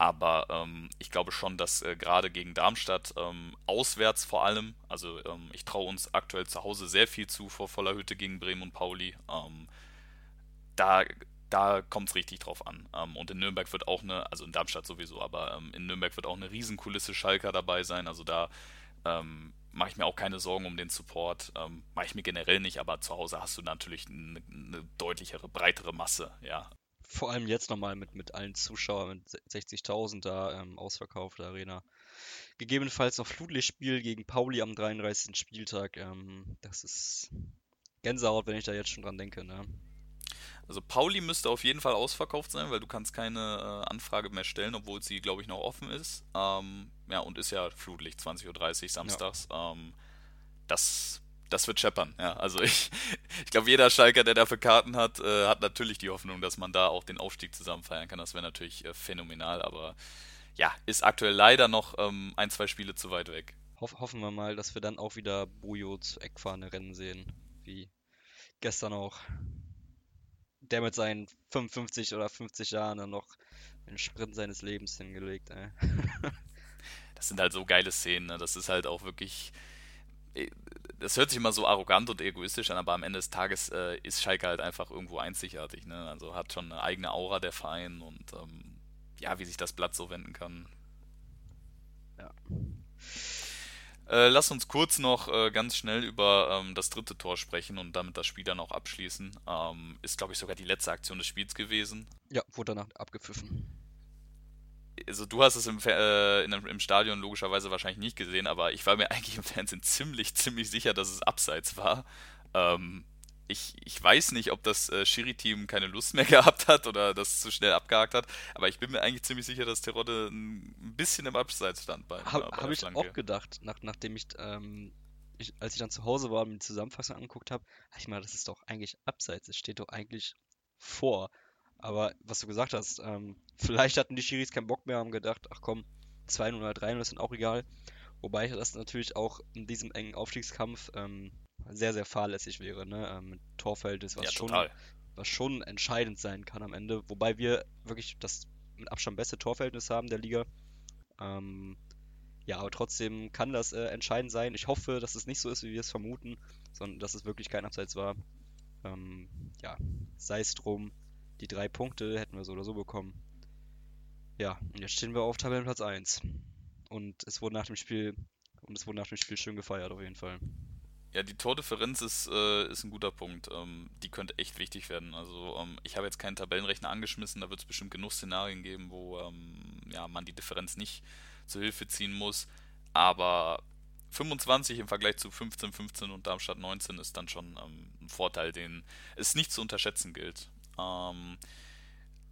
Aber ähm, ich glaube schon, dass äh, gerade gegen Darmstadt, ähm, auswärts vor allem, also ähm, ich traue uns aktuell zu Hause sehr viel zu vor voller Hütte gegen Bremen und Pauli. da da kommt es richtig drauf an. Ähm, und in Nürnberg wird auch eine, also in Darmstadt sowieso, aber ähm, in Nürnberg wird auch eine Riesenkulisse Schalker dabei sein. Also da ähm, mache ich mir auch keine Sorgen um den Support. Ähm, mache ich mir generell nicht, aber zu Hause hast du natürlich eine, eine deutlichere, breitere Masse, ja. Vor allem jetzt nochmal mit, mit allen Zuschauern, mit 60.000 da ähm, ausverkaufte Arena. Gegebenenfalls noch Flutlichtspiel gegen Pauli am 33. Spieltag. Ähm, das ist Gänsehaut, wenn ich da jetzt schon dran denke, ne? Also Pauli müsste auf jeden Fall ausverkauft sein, weil du kannst keine äh, Anfrage mehr stellen, obwohl sie, glaube ich, noch offen ist. Ähm, ja, und ist ja Flutlicht 20.30 Uhr samstags. Ja. Ähm, das, das wird scheppern, ja. Also ich, ich glaube, jeder Schalker, der dafür Karten hat, äh, hat natürlich die Hoffnung, dass man da auch den Aufstieg zusammen feiern kann. Das wäre natürlich äh, phänomenal, aber ja, ist aktuell leider noch ähm, ein, zwei Spiele zu weit weg. Hoff, hoffen wir mal, dass wir dann auch wieder Bujo zu Eckfahne rennen sehen, wie gestern auch der mit seinen 55 oder 50 Jahren dann noch den Sprint seines Lebens hingelegt, ey. das sind halt so geile Szenen, ne? Das ist halt auch wirklich. Das hört sich immer so arrogant und egoistisch an, aber am Ende des Tages äh, ist Schalke halt einfach irgendwo einzigartig, ne? Also hat schon eine eigene Aura der Verein und ähm, ja, wie sich das Blatt so wenden kann. Ja. Äh, lass uns kurz noch äh, ganz schnell über ähm, das dritte Tor sprechen und damit das Spiel dann auch abschließen. Ähm, ist, glaube ich, sogar die letzte Aktion des Spiels gewesen. Ja, wurde danach abgepfiffen. Also du hast es im, äh, in, im Stadion logischerweise wahrscheinlich nicht gesehen, aber ich war mir eigentlich im Fernsehen ziemlich, ziemlich sicher, dass es abseits war. Ähm, ich, ich weiß nicht, ob das äh, Schiri-Team keine Lust mehr gehabt hat oder das zu schnell abgehakt hat, aber ich bin mir eigentlich ziemlich sicher, dass Terodde ein bisschen im Abseits stand bei. Habe hab ich auch gedacht, nach, nachdem ich, ähm, ich, als ich dann zu Hause war und mir die Zusammenfassung angeguckt habe, ich meine, das ist doch eigentlich Abseits, es steht doch eigentlich vor. Aber was du gesagt hast, ähm, vielleicht hatten die Schiris keinen Bock mehr, haben gedacht, ach komm, 2-0 oder 3-0 ist dann auch egal. Wobei das natürlich auch in diesem engen Aufstiegskampf ähm, sehr, sehr fahrlässig wäre, ne? Ähm, mit Torverhältnis, was, ja, schon, was schon entscheidend sein kann am Ende. Wobei wir wirklich das mit Abstand beste Torverhältnis haben der Liga. Ähm, ja, aber trotzdem kann das äh, entscheidend sein. Ich hoffe, dass es nicht so ist, wie wir es vermuten, sondern dass es wirklich kein Abseits war. Ähm, ja, sei es drum. Die drei Punkte hätten wir so oder so bekommen. Ja, und jetzt stehen wir auf Tabellenplatz 1. Und es wurde nach dem Spiel, und es wurde nach dem Spiel schön gefeiert auf jeden Fall. Ja, die Tordifferenz ist, äh, ist ein guter Punkt. Ähm, die könnte echt wichtig werden. Also ähm, ich habe jetzt keinen Tabellenrechner angeschmissen, da wird es bestimmt genug Szenarien geben, wo ähm, ja, man die Differenz nicht zur Hilfe ziehen muss. Aber 25 im Vergleich zu 15, 15 und Darmstadt 19 ist dann schon ähm, ein Vorteil, den es nicht zu unterschätzen gilt. Ähm,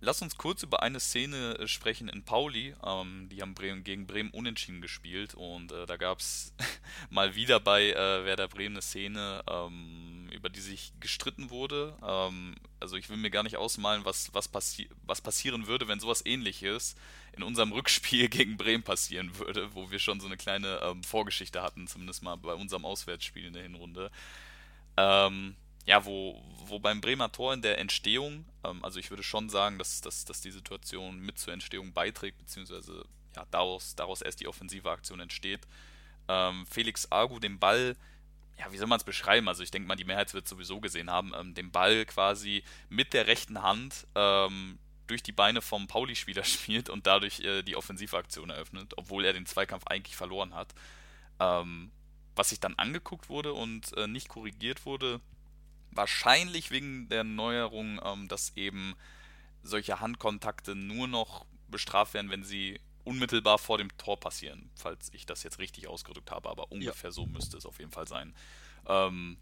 Lass uns kurz über eine Szene äh, sprechen in Pauli. Ähm, die haben Bremen, gegen Bremen unentschieden gespielt und äh, da gab es mal wieder bei äh, Werder Bremen eine Szene, ähm, über die sich gestritten wurde. Ähm, also ich will mir gar nicht ausmalen, was, was, passi was passieren würde, wenn sowas ähnliches in unserem Rückspiel gegen Bremen passieren würde, wo wir schon so eine kleine ähm, Vorgeschichte hatten, zumindest mal bei unserem Auswärtsspiel in der Hinrunde. Ähm, ja, wo, wo beim Bremer Tor in der Entstehung, ähm, also ich würde schon sagen, dass, dass, dass die Situation mit zur Entstehung beiträgt, beziehungsweise ja, daraus, daraus erst die offensive Aktion entsteht. ähm, Felix Agu den Ball, ja, wie soll man es beschreiben? Also ich denke mal, die Mehrheit wird sowieso gesehen haben, ähm, den Ball quasi mit der rechten Hand ähm, durch die Beine vom Pauli-Spieler spielt und dadurch äh, die Offensivaktion eröffnet, obwohl er den Zweikampf eigentlich verloren hat. Ähm, was sich dann angeguckt wurde und äh, nicht korrigiert wurde, wahrscheinlich wegen der Neuerung, ähm, dass eben solche Handkontakte nur noch bestraft werden, wenn sie unmittelbar vor dem Tor passieren, falls ich das jetzt richtig ausgedrückt habe, aber ungefähr ja. so müsste es auf jeden Fall sein. Ähm,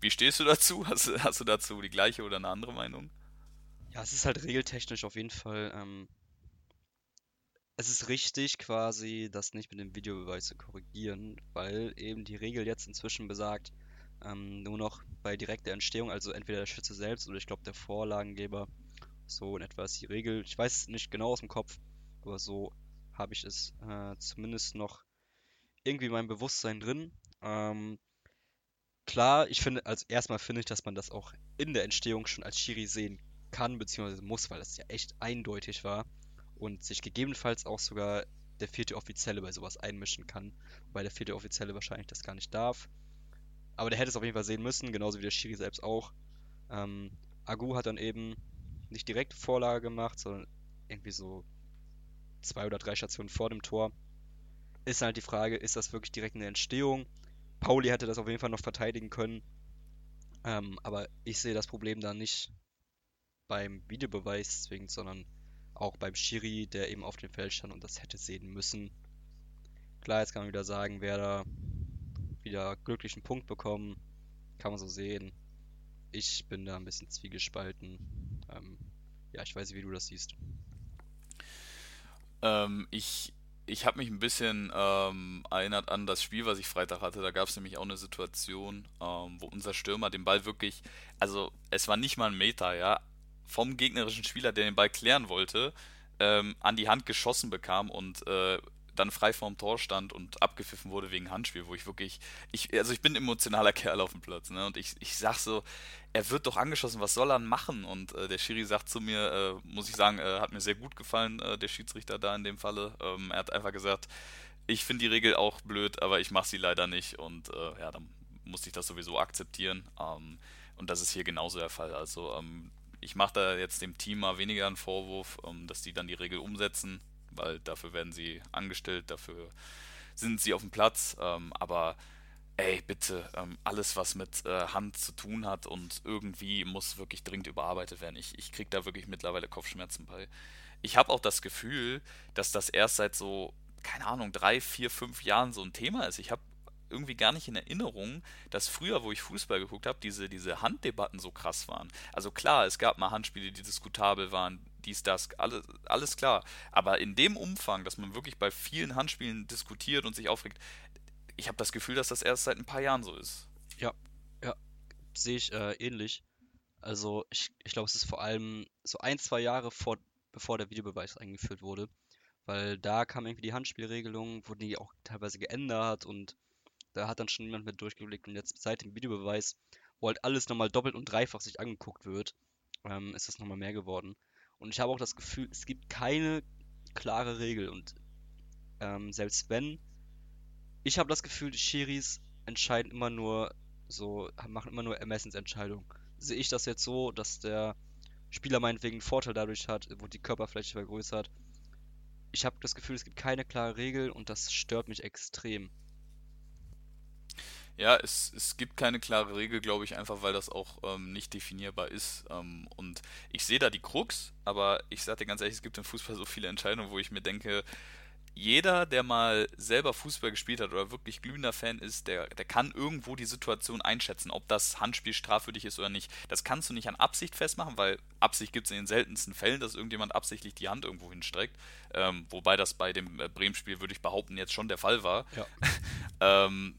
wie stehst du dazu? Hast, hast, du dazu die gleiche oder eine andere Meinung? Ja, es ist halt regeltechnisch auf jeden Fall. Ähm, es ist richtig, quasi das nicht mit dem Videobeweis zu korrigieren, weil eben die Regel jetzt inzwischen besagt, ähm, nur noch bei direkter Entstehung, also entweder der Schütze selbst oder ich glaube der Vorlagengeber, so in etwa ist die Regel. Ich weiß es nicht genau aus dem Kopf, aber so habe ich es äh, zumindest noch irgendwie in meinem Bewusstsein drin. Ähm, klar, ich finde, also erstmal finde ich, dass man das auch in der Entstehung schon als Schiri sehen kann, beziehungsweise muss, weil das ja echt eindeutig war und sich gegebenenfalls auch sogar der vierte Offizielle bei sowas einmischen kann, weil der vierte Offizielle wahrscheinlich das gar nicht darf. Aber der hätte es auf jeden Fall sehen müssen, genauso wie der Schiri selbst auch. Ähm, Agu hat dann eben nicht direkt Vorlage gemacht, sondern irgendwie so zwei oder drei Stationen vor dem Tor. Ist halt die Frage, ist das wirklich direkt eine Entstehung? Pauli hätte das auf jeden Fall noch verteidigen können. Ähm, aber ich sehe das Problem da nicht beim Videobeweis zwingend, sondern auch beim Schiri, der eben auf dem Feld stand und das hätte sehen müssen. Klar, jetzt kann man wieder sagen, wer da wieder glücklichen Punkt bekommen. Kann man so sehen. Ich bin da ein bisschen zwiegespalten. Ähm, ja, ich weiß nicht, wie du das siehst. Ähm, ich ich habe mich ein bisschen ähm, erinnert an das Spiel, was ich Freitag hatte. Da gab es nämlich auch eine Situation, ähm, wo unser Stürmer den Ball wirklich, also es war nicht mal ein Meter, ja, vom gegnerischen Spieler, der den Ball klären wollte, ähm, an die Hand geschossen bekam und äh, dann frei vorm Tor stand und abgepfiffen wurde wegen Handspiel, wo ich wirklich, ich, also ich bin ein emotionaler Kerl auf dem Platz, ne? Und ich, ich sag so, er wird doch angeschossen, was soll er machen? Und äh, der Schiri sagt zu mir, äh, muss ich sagen, äh, hat mir sehr gut gefallen, äh, der Schiedsrichter da in dem Falle. Ähm, er hat einfach gesagt, ich finde die Regel auch blöd, aber ich mache sie leider nicht und äh, ja, dann musste ich das sowieso akzeptieren. Ähm, und das ist hier genauso der Fall. Also ähm, ich mache da jetzt dem Team mal weniger einen Vorwurf, ähm, dass die dann die Regel umsetzen weil dafür werden sie angestellt, dafür sind sie auf dem Platz. Ähm, aber ey, bitte, ähm, alles, was mit äh, Hand zu tun hat und irgendwie muss wirklich dringend überarbeitet werden. Ich, ich kriege da wirklich mittlerweile Kopfschmerzen bei. Ich habe auch das Gefühl, dass das erst seit so, keine Ahnung, drei, vier, fünf Jahren so ein Thema ist. Ich habe irgendwie gar nicht in Erinnerung, dass früher, wo ich Fußball geguckt habe, diese, diese Handdebatten so krass waren. Also klar, es gab mal Handspiele, die diskutabel waren, dies, das, alles, alles klar. Aber in dem Umfang, dass man wirklich bei vielen Handspielen diskutiert und sich aufregt, ich habe das Gefühl, dass das erst seit ein paar Jahren so ist. Ja, ja, sehe ich äh, ähnlich. Also ich, ich glaube, es ist vor allem so ein, zwei Jahre vor, bevor der Videobeweis eingeführt wurde. Weil da kam irgendwie die Handspielregelung, wurden die auch teilweise geändert und da hat dann schon niemand mehr durchgeblickt. Und jetzt seit dem Videobeweis, wo halt alles nochmal doppelt und dreifach sich angeguckt wird, ähm, ist das nochmal mehr geworden. Und ich habe auch das Gefühl, es gibt keine klare Regel. Und ähm, selbst wenn, ich habe das Gefühl, die Schiris entscheiden immer nur so, machen immer nur Ermessensentscheidungen. Sehe ich das jetzt so, dass der Spieler meinetwegen einen Vorteil dadurch hat, wo die Körperfläche vergrößert. Ich habe das Gefühl, es gibt keine klare Regel und das stört mich extrem. Ja, es, es gibt keine klare Regel, glaube ich, einfach weil das auch ähm, nicht definierbar ist. Ähm, und ich sehe da die Krux, aber ich sage dir ganz ehrlich, es gibt im Fußball so viele Entscheidungen, wo ich mir denke, jeder, der mal selber Fußball gespielt hat oder wirklich glühender Fan ist, der, der kann irgendwo die Situation einschätzen, ob das Handspiel strafwürdig ist oder nicht. Das kannst du nicht an Absicht festmachen, weil Absicht gibt es in den seltensten Fällen, dass irgendjemand absichtlich die Hand irgendwo hinstreckt. Ähm, wobei das bei dem äh, Bremen-Spiel, würde ich behaupten, jetzt schon der Fall war. Ja. ähm,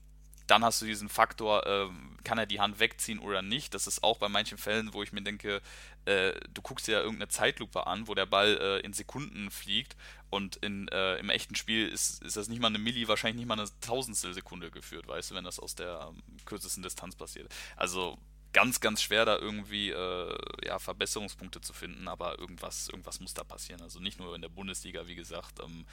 dann hast du diesen Faktor, äh, kann er die Hand wegziehen oder nicht. Das ist auch bei manchen Fällen, wo ich mir denke, äh, du guckst dir ja irgendeine Zeitlupe an, wo der Ball äh, in Sekunden fliegt und in, äh, im echten Spiel ist, ist das nicht mal eine Milli, wahrscheinlich nicht mal eine Tausendstel Sekunde geführt, weißt du, wenn das aus der ähm, kürzesten Distanz passiert. Also ganz, ganz schwer da irgendwie äh, ja, Verbesserungspunkte zu finden, aber irgendwas, irgendwas muss da passieren. Also nicht nur in der Bundesliga, wie gesagt. Ähm,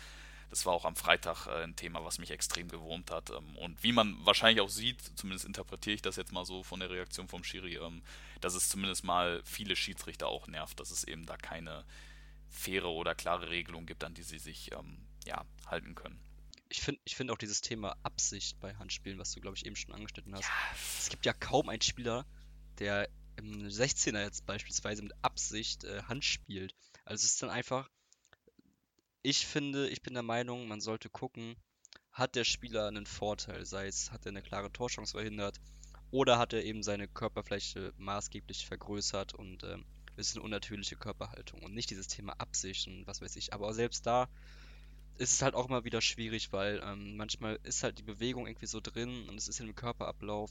das war auch am Freitag äh, ein Thema, was mich extrem gewurmt hat. Ähm, und wie man wahrscheinlich auch sieht, zumindest interpretiere ich das jetzt mal so von der Reaktion vom Schiri, ähm, dass es zumindest mal viele Schiedsrichter auch nervt, dass es eben da keine faire oder klare Regelung gibt, an die sie sich ähm, ja, halten können. Ich finde ich find auch dieses Thema Absicht bei Handspielen, was du, glaube ich, eben schon angeschnitten hast. Ja. Es gibt ja kaum einen Spieler, der im 16er jetzt beispielsweise mit Absicht äh, Hand spielt. Also es ist dann einfach, ich finde, ich bin der Meinung, man sollte gucken, hat der Spieler einen Vorteil, sei es, hat er eine klare Torchance verhindert oder hat er eben seine Körperfläche maßgeblich vergrößert und ähm, ist eine unnatürliche Körperhaltung und nicht dieses Thema Absicht und was weiß ich. Aber selbst da ist es halt auch immer wieder schwierig, weil ähm, manchmal ist halt die Bewegung irgendwie so drin und es ist in einem Körperablauf,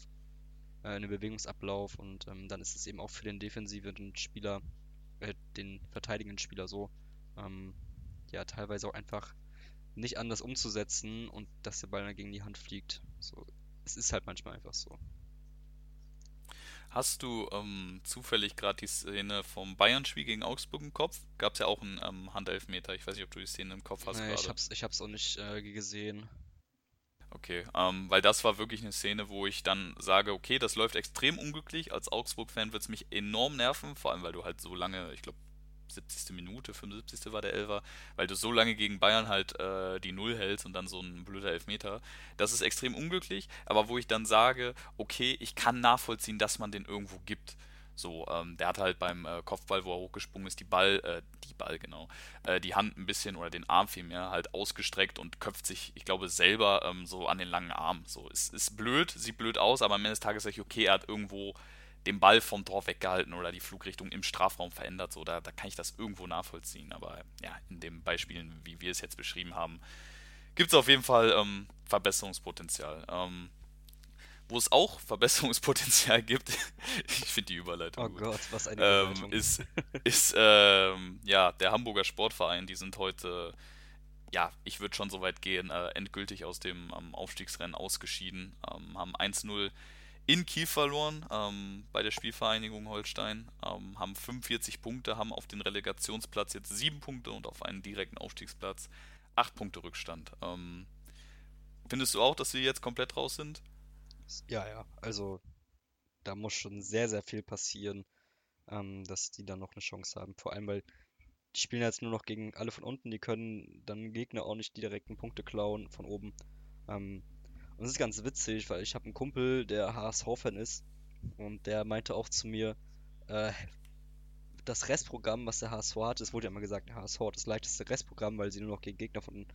äh, einem Bewegungsablauf und ähm, dann ist es eben auch für den defensiven Spieler, äh, den verteidigenden Spieler so, ähm, ja, teilweise auch einfach nicht anders umzusetzen und dass der Ball dann gegen die Hand fliegt. So, es ist halt manchmal einfach so. Hast du ähm, zufällig gerade die Szene vom Bayern-Spiel gegen Augsburg im Kopf? Gab es ja auch einen ähm, Handelfmeter. Ich weiß nicht, ob du die Szene im Kopf hast. Nee, ich hab's, ich hab's auch nicht äh, gesehen. Okay, ähm, weil das war wirklich eine Szene, wo ich dann sage, okay, das läuft extrem unglücklich. Als Augsburg-Fan wird es mich enorm nerven, vor allem weil du halt so lange, ich glaube, 70. Minute, 75. war der Elfer, weil du so lange gegen Bayern halt äh, die Null hältst und dann so ein blöder Elfmeter. Das ist extrem unglücklich, aber wo ich dann sage, okay, ich kann nachvollziehen, dass man den irgendwo gibt. So, ähm, der hat halt beim äh, Kopfball, wo er hochgesprungen ist, die Ball, äh, die Ball, genau, äh, die Hand ein bisschen oder den Arm vielmehr halt ausgestreckt und köpft sich, ich glaube, selber ähm, so an den langen Arm. So, ist, ist blöd, sieht blöd aus, aber am Ende des Tages sage ich, okay, er hat irgendwo den Ball vom Tor weggehalten oder die Flugrichtung im Strafraum verändert. So, da, da kann ich das irgendwo nachvollziehen. Aber ja, in den Beispielen, wie wir es jetzt beschrieben haben, gibt es auf jeden Fall ähm, Verbesserungspotenzial. Ähm, wo es auch Verbesserungspotenzial gibt, ich finde die Überleitung. Oh gut, Gott, was eine ähm, Überleitung. ist, ist ähm, ja, der Hamburger Sportverein, die sind heute, ja, ich würde schon so weit gehen, äh, endgültig aus dem ähm, Aufstiegsrennen ausgeschieden, ähm, haben 1-0 in Kiel verloren ähm, bei der Spielvereinigung Holstein, ähm, haben 45 Punkte, haben auf den Relegationsplatz jetzt 7 Punkte und auf einen direkten Aufstiegsplatz 8 Punkte Rückstand. Ähm, findest du auch, dass sie jetzt komplett raus sind? Ja, ja, also da muss schon sehr, sehr viel passieren, ähm, dass die dann noch eine Chance haben. Vor allem, weil die spielen jetzt nur noch gegen alle von unten, die können dann Gegner auch nicht die direkten Punkte klauen von oben. Ähm, und das ist ganz witzig, weil ich habe einen Kumpel, der HSV-Fan ist. Und der meinte auch zu mir, äh, das Restprogramm, was der HSV hat, es wurde ja immer gesagt, der HSV hat das leichteste Restprogramm, weil sie nur noch gegen Gegner von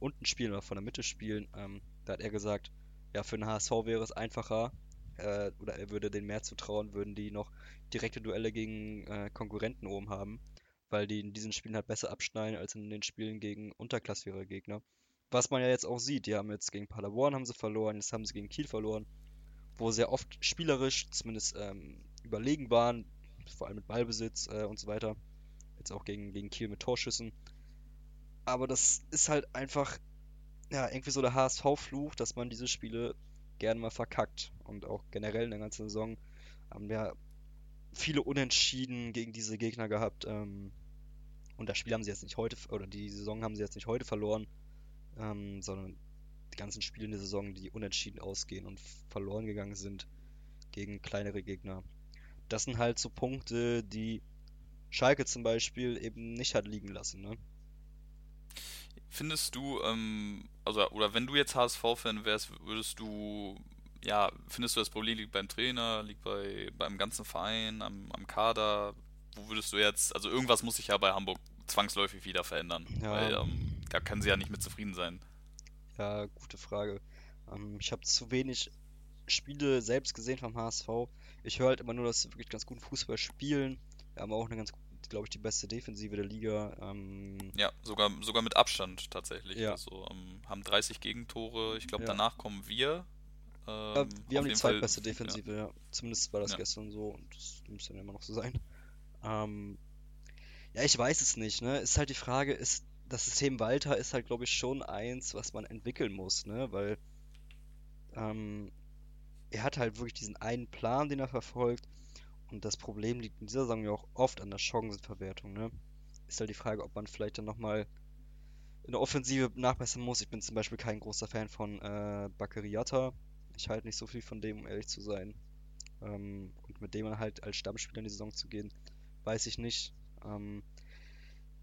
unten spielen oder von der Mitte spielen. Ähm, da hat er gesagt, ja, für den HSV wäre es einfacher, äh, oder er würde denen mehr zutrauen, würden die noch direkte Duelle gegen äh, Konkurrenten oben haben, weil die in diesen Spielen halt besser abschneiden als in den Spielen gegen unterklassigere Gegner. Was man ja jetzt auch sieht, die haben jetzt gegen Paderborn haben sie verloren, jetzt haben sie gegen Kiel verloren, wo sehr oft spielerisch zumindest ähm, überlegen waren, vor allem mit Ballbesitz äh, und so weiter. Jetzt auch gegen, gegen Kiel mit Torschüssen. Aber das ist halt einfach, ja, irgendwie so der HSV-Fluch, dass man diese Spiele gerne mal verkackt. Und auch generell in der ganzen Saison haben wir viele Unentschieden gegen diese Gegner gehabt. Ähm, und das Spiel haben sie jetzt nicht heute, oder die Saison haben sie jetzt nicht heute verloren ähm, sondern die ganzen Spiele in der Saison, die unentschieden ausgehen und verloren gegangen sind gegen kleinere Gegner. Das sind halt so Punkte, die Schalke zum Beispiel eben nicht hat liegen lassen. Ne? Findest du, ähm, also, oder wenn du jetzt HSV-Fan wärst, würdest du, ja, findest du das Problem liegt beim Trainer, liegt bei, beim ganzen Verein, am, am Kader? Wo würdest du jetzt, also irgendwas muss sich ja bei Hamburg zwangsläufig wieder verändern. Ja. Weil ähm, da können sie ja nicht mit zufrieden sein. Ja, gute Frage. Ähm, ich habe zu wenig Spiele selbst gesehen vom HSV. Ich höre halt immer nur, dass sie wirklich ganz guten Fußball spielen. Wir haben auch eine ganz, glaube ich, die beste Defensive der Liga. Ähm, ja, sogar, sogar mit Abstand tatsächlich. Ja. Also ähm, haben 30 Gegentore. Ich glaube, ja. danach kommen wir. ja, ähm, wir haben die zweitbeste Fall, Defensive, ja. Zumindest war das gestern so und das müsste dann immer noch so sein. Ähm, ja, ich weiß es nicht, ne? Ist halt die Frage, ist das System Walter ist halt, glaube ich, schon eins, was man entwickeln muss, ne? Weil ähm, er hat halt wirklich diesen einen Plan, den er verfolgt. Und das Problem liegt in dieser Saison ja auch oft an der Chancenverwertung, ne? Ist halt die Frage, ob man vielleicht dann nochmal in der Offensive nachbessern muss. Ich bin zum Beispiel kein großer Fan von äh, Bakariata. Ich halte nicht so viel von dem, um ehrlich zu sein. Ähm, und mit dem halt als Stammspieler in die Saison zu gehen, weiß ich nicht. Ähm,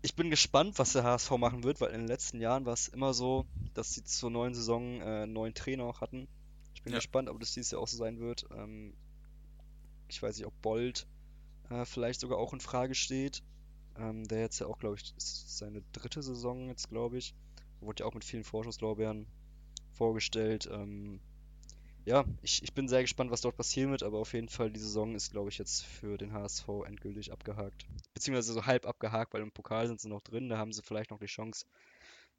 ich bin gespannt, was der HSV machen wird, weil in den letzten Jahren war es immer so, dass sie zur neuen Saison äh, einen neuen Trainer auch hatten. Ich bin ja. gespannt, ob das dieses Jahr auch so sein wird. Ähm, ich weiß nicht, ob Bold äh, vielleicht sogar auch in Frage steht. Ähm, der jetzt ja auch, glaube ich, ist seine dritte Saison jetzt, glaube ich. Wurde ja auch mit vielen Vorschusslorbeeren vorgestellt. Ähm, ja, ich, ich bin sehr gespannt, was dort passieren wird, aber auf jeden Fall, die Saison ist, glaube ich, jetzt für den HSV endgültig abgehakt. Beziehungsweise so halb abgehakt, weil im Pokal sind sie noch drin, da haben sie vielleicht noch die Chance,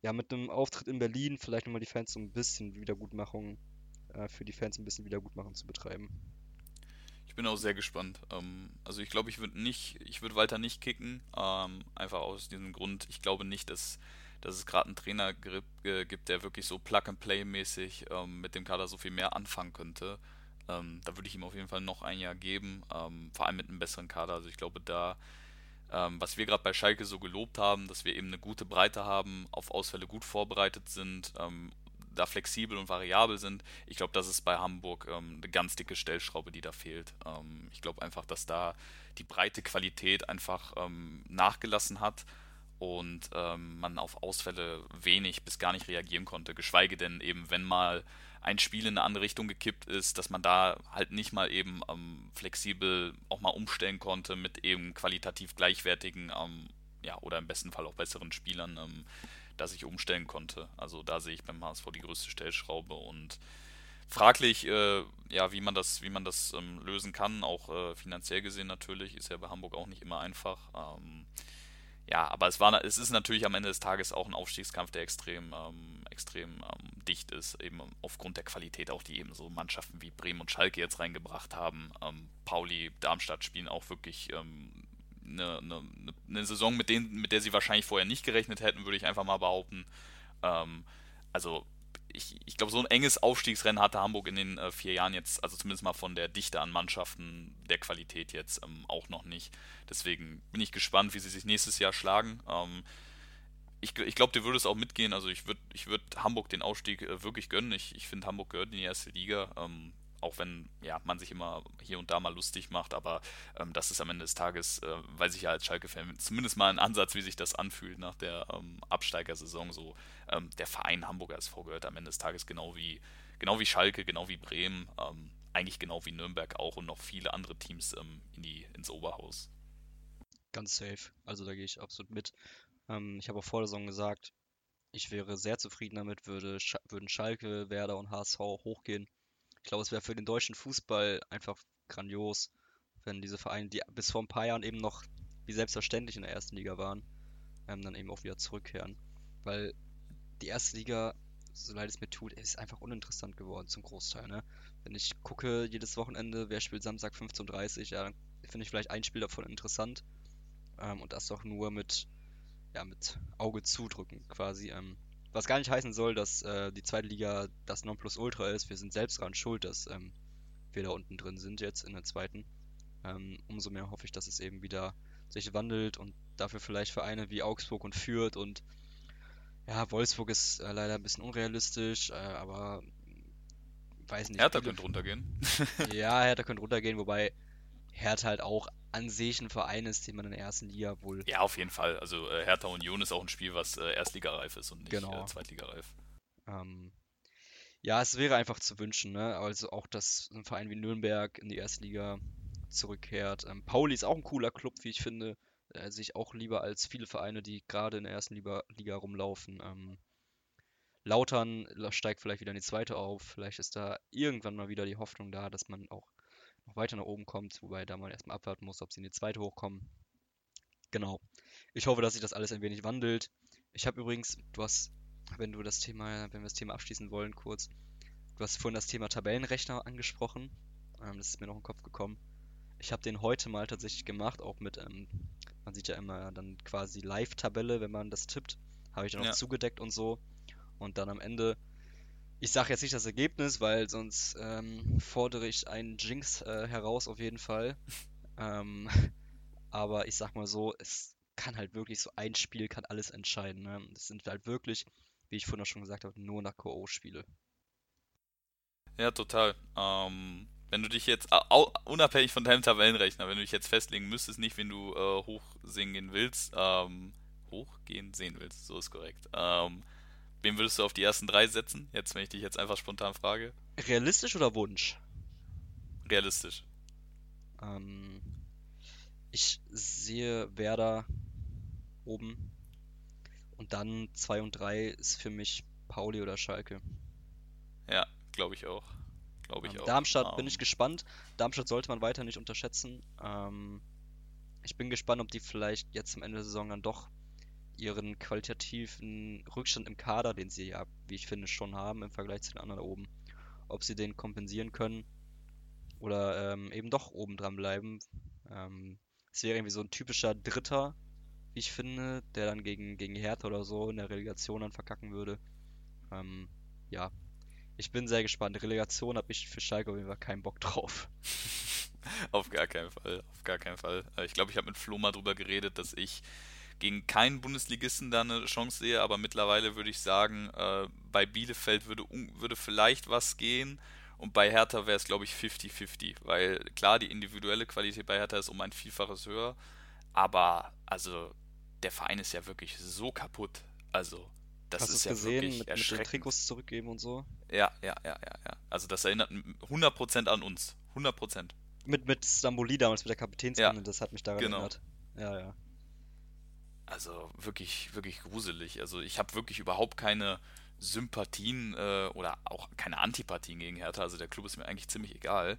ja, mit einem Auftritt in Berlin vielleicht nochmal die Fans so ein bisschen Wiedergutmachung, äh, für die Fans ein bisschen Wiedergutmachung zu betreiben. Ich bin auch sehr gespannt. Ähm, also ich glaube, ich würde nicht, ich würde weiter nicht kicken, ähm, einfach aus diesem Grund. Ich glaube nicht, dass dass es gerade einen Trainer gibt, der wirklich so Plug-and-Play-mäßig ähm, mit dem Kader so viel mehr anfangen könnte. Ähm, da würde ich ihm auf jeden Fall noch ein Jahr geben, ähm, vor allem mit einem besseren Kader. Also ich glaube, da, ähm, was wir gerade bei Schalke so gelobt haben, dass wir eben eine gute Breite haben, auf Ausfälle gut vorbereitet sind, ähm, da flexibel und variabel sind. Ich glaube, das ist bei Hamburg ähm, eine ganz dicke Stellschraube, die da fehlt. ich glaube einfach, dass da die breite Qualität einfach nachgelassen hat und ähm, man auf Ausfälle wenig bis gar nicht reagieren konnte, geschweige denn eben, wenn mal ein Spiel in eine andere Richtung gekippt ist, dass man da halt nicht mal eben ähm, flexibel auch mal umstellen konnte mit eben qualitativ gleichwertigen ähm, ja, oder im besten Fall auch besseren Spielern, ähm, dass ich umstellen konnte. Also da sehe ich beim HSV die größte Stellschraube und fraglich, äh, ja, wie man das, wie man das ähm, lösen kann, auch äh, finanziell gesehen natürlich, ist ja bei Hamburg auch nicht immer einfach. Ja, aber es war, es ist natürlich am Ende des Tages auch ein Aufstiegskampf, der extrem, ähm, extrem ähm, dicht ist, eben aufgrund der Qualität auch, die eben so Mannschaften wie Bremen und Schalke jetzt reingebracht haben. Ähm, Pauli, Darmstadt spielen auch wirklich ähm, eine, eine, eine, Saison, mit, denen, mit der sie wahrscheinlich vorher nicht gerechnet hätten, würde ich einfach mal behaupten. Ähm, also ich, ich glaube, so ein enges Aufstiegsrennen hatte Hamburg in den äh, vier Jahren jetzt, also zumindest mal von der Dichte an Mannschaften, der Qualität jetzt ähm, auch noch nicht. Deswegen bin ich gespannt, wie sie sich nächstes Jahr schlagen. Ähm, ich, ich glaube, dir würde es auch mitgehen. Also ich würde ich würd Hamburg den Ausstieg äh, wirklich gönnen. Ich, ich finde, Hamburg gehört in die erste Liga. Ähm, auch wenn ja, man sich immer hier und da mal lustig macht, aber ähm, das ist am Ende des Tages, äh, weiß ich ja als Schalke-Fan, zumindest mal ein Ansatz, wie sich das anfühlt nach der ähm, Absteigersaison. So, ähm, der Verein Hamburger SV gehört am Ende des Tages genau wie, genau wie Schalke, genau wie Bremen, ähm, eigentlich genau wie Nürnberg auch und noch viele andere Teams ähm, in die, ins Oberhaus. Ganz safe. Also da gehe ich absolut mit. Ähm, ich habe auch vor der Saison gesagt, ich wäre sehr zufrieden damit, würde, würden Schalke, Werder und HSV hochgehen. Ich glaube, es wäre für den deutschen Fußball einfach grandios, wenn diese Vereine, die bis vor ein paar Jahren eben noch wie selbstverständlich in der ersten Liga waren, ähm, dann eben auch wieder zurückkehren. Weil die erste Liga, so leid es mir tut, ist einfach uninteressant geworden zum Großteil. Ne? Wenn ich gucke jedes Wochenende, wer spielt Samstag 15.30 Uhr, ja, dann finde ich vielleicht ein Spiel davon interessant. Ähm, und das auch nur mit, ja, mit Auge zudrücken quasi. Ähm, was gar nicht heißen soll, dass äh, die zweite Liga das Nonplusultra ist. Wir sind selbst daran schuld, dass ähm, wir da unten drin sind jetzt in der zweiten. Ähm, umso mehr hoffe ich, dass es eben wieder sich wandelt und dafür vielleicht Vereine wie Augsburg und Fürth und ja, Wolfsburg ist äh, leider ein bisschen unrealistisch, äh, aber weiß nicht. Hertha könnte runtergehen. ja, Hertha könnte runtergehen, wobei Hertha halt auch an sich ein Verein ist, den man in der ersten Liga wohl. Ja, auf jeden Fall. Also äh, Hertha Union ist auch ein Spiel, was äh, erstligareif ist und nicht genau. äh, zweitligareif. Ähm, ja, es wäre einfach zu wünschen, ne? Also auch, dass ein Verein wie Nürnberg in die erste Liga zurückkehrt. Ähm, Pauli ist auch ein cooler Club, wie ich finde. Äh, sich auch lieber als viele Vereine, die gerade in der ersten Liga, Liga rumlaufen. Ähm, Lautern steigt vielleicht wieder in die zweite auf. Vielleicht ist da irgendwann mal wieder die Hoffnung da, dass man auch noch weiter nach oben kommt, wobei da man erstmal abwarten muss, ob sie in die zweite hochkommen. Genau. Ich hoffe, dass sich das alles ein wenig wandelt. Ich habe übrigens, du hast, wenn du das Thema, wenn wir das Thema abschließen wollen, kurz, du hast vorhin das Thema Tabellenrechner angesprochen. Ähm, das ist mir noch in den Kopf gekommen. Ich habe den heute mal tatsächlich gemacht, auch mit, ähm, man sieht ja immer dann quasi Live-Tabelle, wenn man das tippt. Habe ich dann noch ja. zugedeckt und so. Und dann am Ende ich sage jetzt nicht das Ergebnis, weil sonst ähm, fordere ich einen Jinx äh, heraus auf jeden Fall. ähm, aber ich sag mal so, es kann halt wirklich so ein Spiel kann alles entscheiden. Ne? Das sind halt wirklich, wie ich vorhin auch schon gesagt habe, nur nach K.O.-Spiele. Ja, total. Ähm, wenn du dich jetzt, unabhängig von deinem Tabellenrechner, wenn du dich jetzt festlegen müsstest, nicht, wenn du äh, hochsingen gehen willst, ähm, hochgehen sehen willst, so ist korrekt. Ähm, wen würdest du auf die ersten drei setzen? Jetzt, wenn ich dich jetzt einfach spontan frage. Realistisch oder Wunsch? Realistisch. Ähm, ich sehe Werder oben. Und dann 2 und 3 ist für mich Pauli oder Schalke. Ja, glaube ich auch. Glaube ich ähm, auch. Darmstadt um. bin ich gespannt. Darmstadt sollte man weiter nicht unterschätzen. Ähm, ich bin gespannt, ob die vielleicht jetzt am Ende der Saison dann doch ihren qualitativen Rückstand im Kader, den sie ja, wie ich finde, schon haben im Vergleich zu den anderen oben, ob sie den kompensieren können oder ähm, eben doch oben dran bleiben. Ähm, es wäre irgendwie so ein typischer Dritter, wie ich finde, der dann gegen, gegen Hertha oder so in der Relegation dann verkacken würde. Ähm, ja, ich bin sehr gespannt. Relegation habe ich für Schalke auf jeden Fall keinen Bock drauf. auf gar keinen Fall, auf gar keinen Fall. Äh, ich glaube, ich habe mit Flo mal drüber geredet, dass ich gegen keinen Bundesligisten da eine Chance sehe, aber mittlerweile würde ich sagen, äh, bei Bielefeld würde, würde vielleicht was gehen und bei Hertha wäre es, glaube ich, 50-50, weil klar, die individuelle Qualität bei Hertha ist um ein Vielfaches höher, aber also der Verein ist ja wirklich so kaputt. Also das Hast ist ja gesehen, wirklich mit, erschreckend. mit den Trikots zurückgeben und so? Ja, ja, ja, ja, ja. Also das erinnert 100% an uns. 100%. Mit, mit Stamboli damals, mit der Kapitänsbinde, ja, das hat mich daran genau. erinnert. Ja, ja. Also wirklich, wirklich gruselig. Also ich habe wirklich überhaupt keine Sympathien äh, oder auch keine Antipathien gegen Hertha. Also der Club ist mir eigentlich ziemlich egal.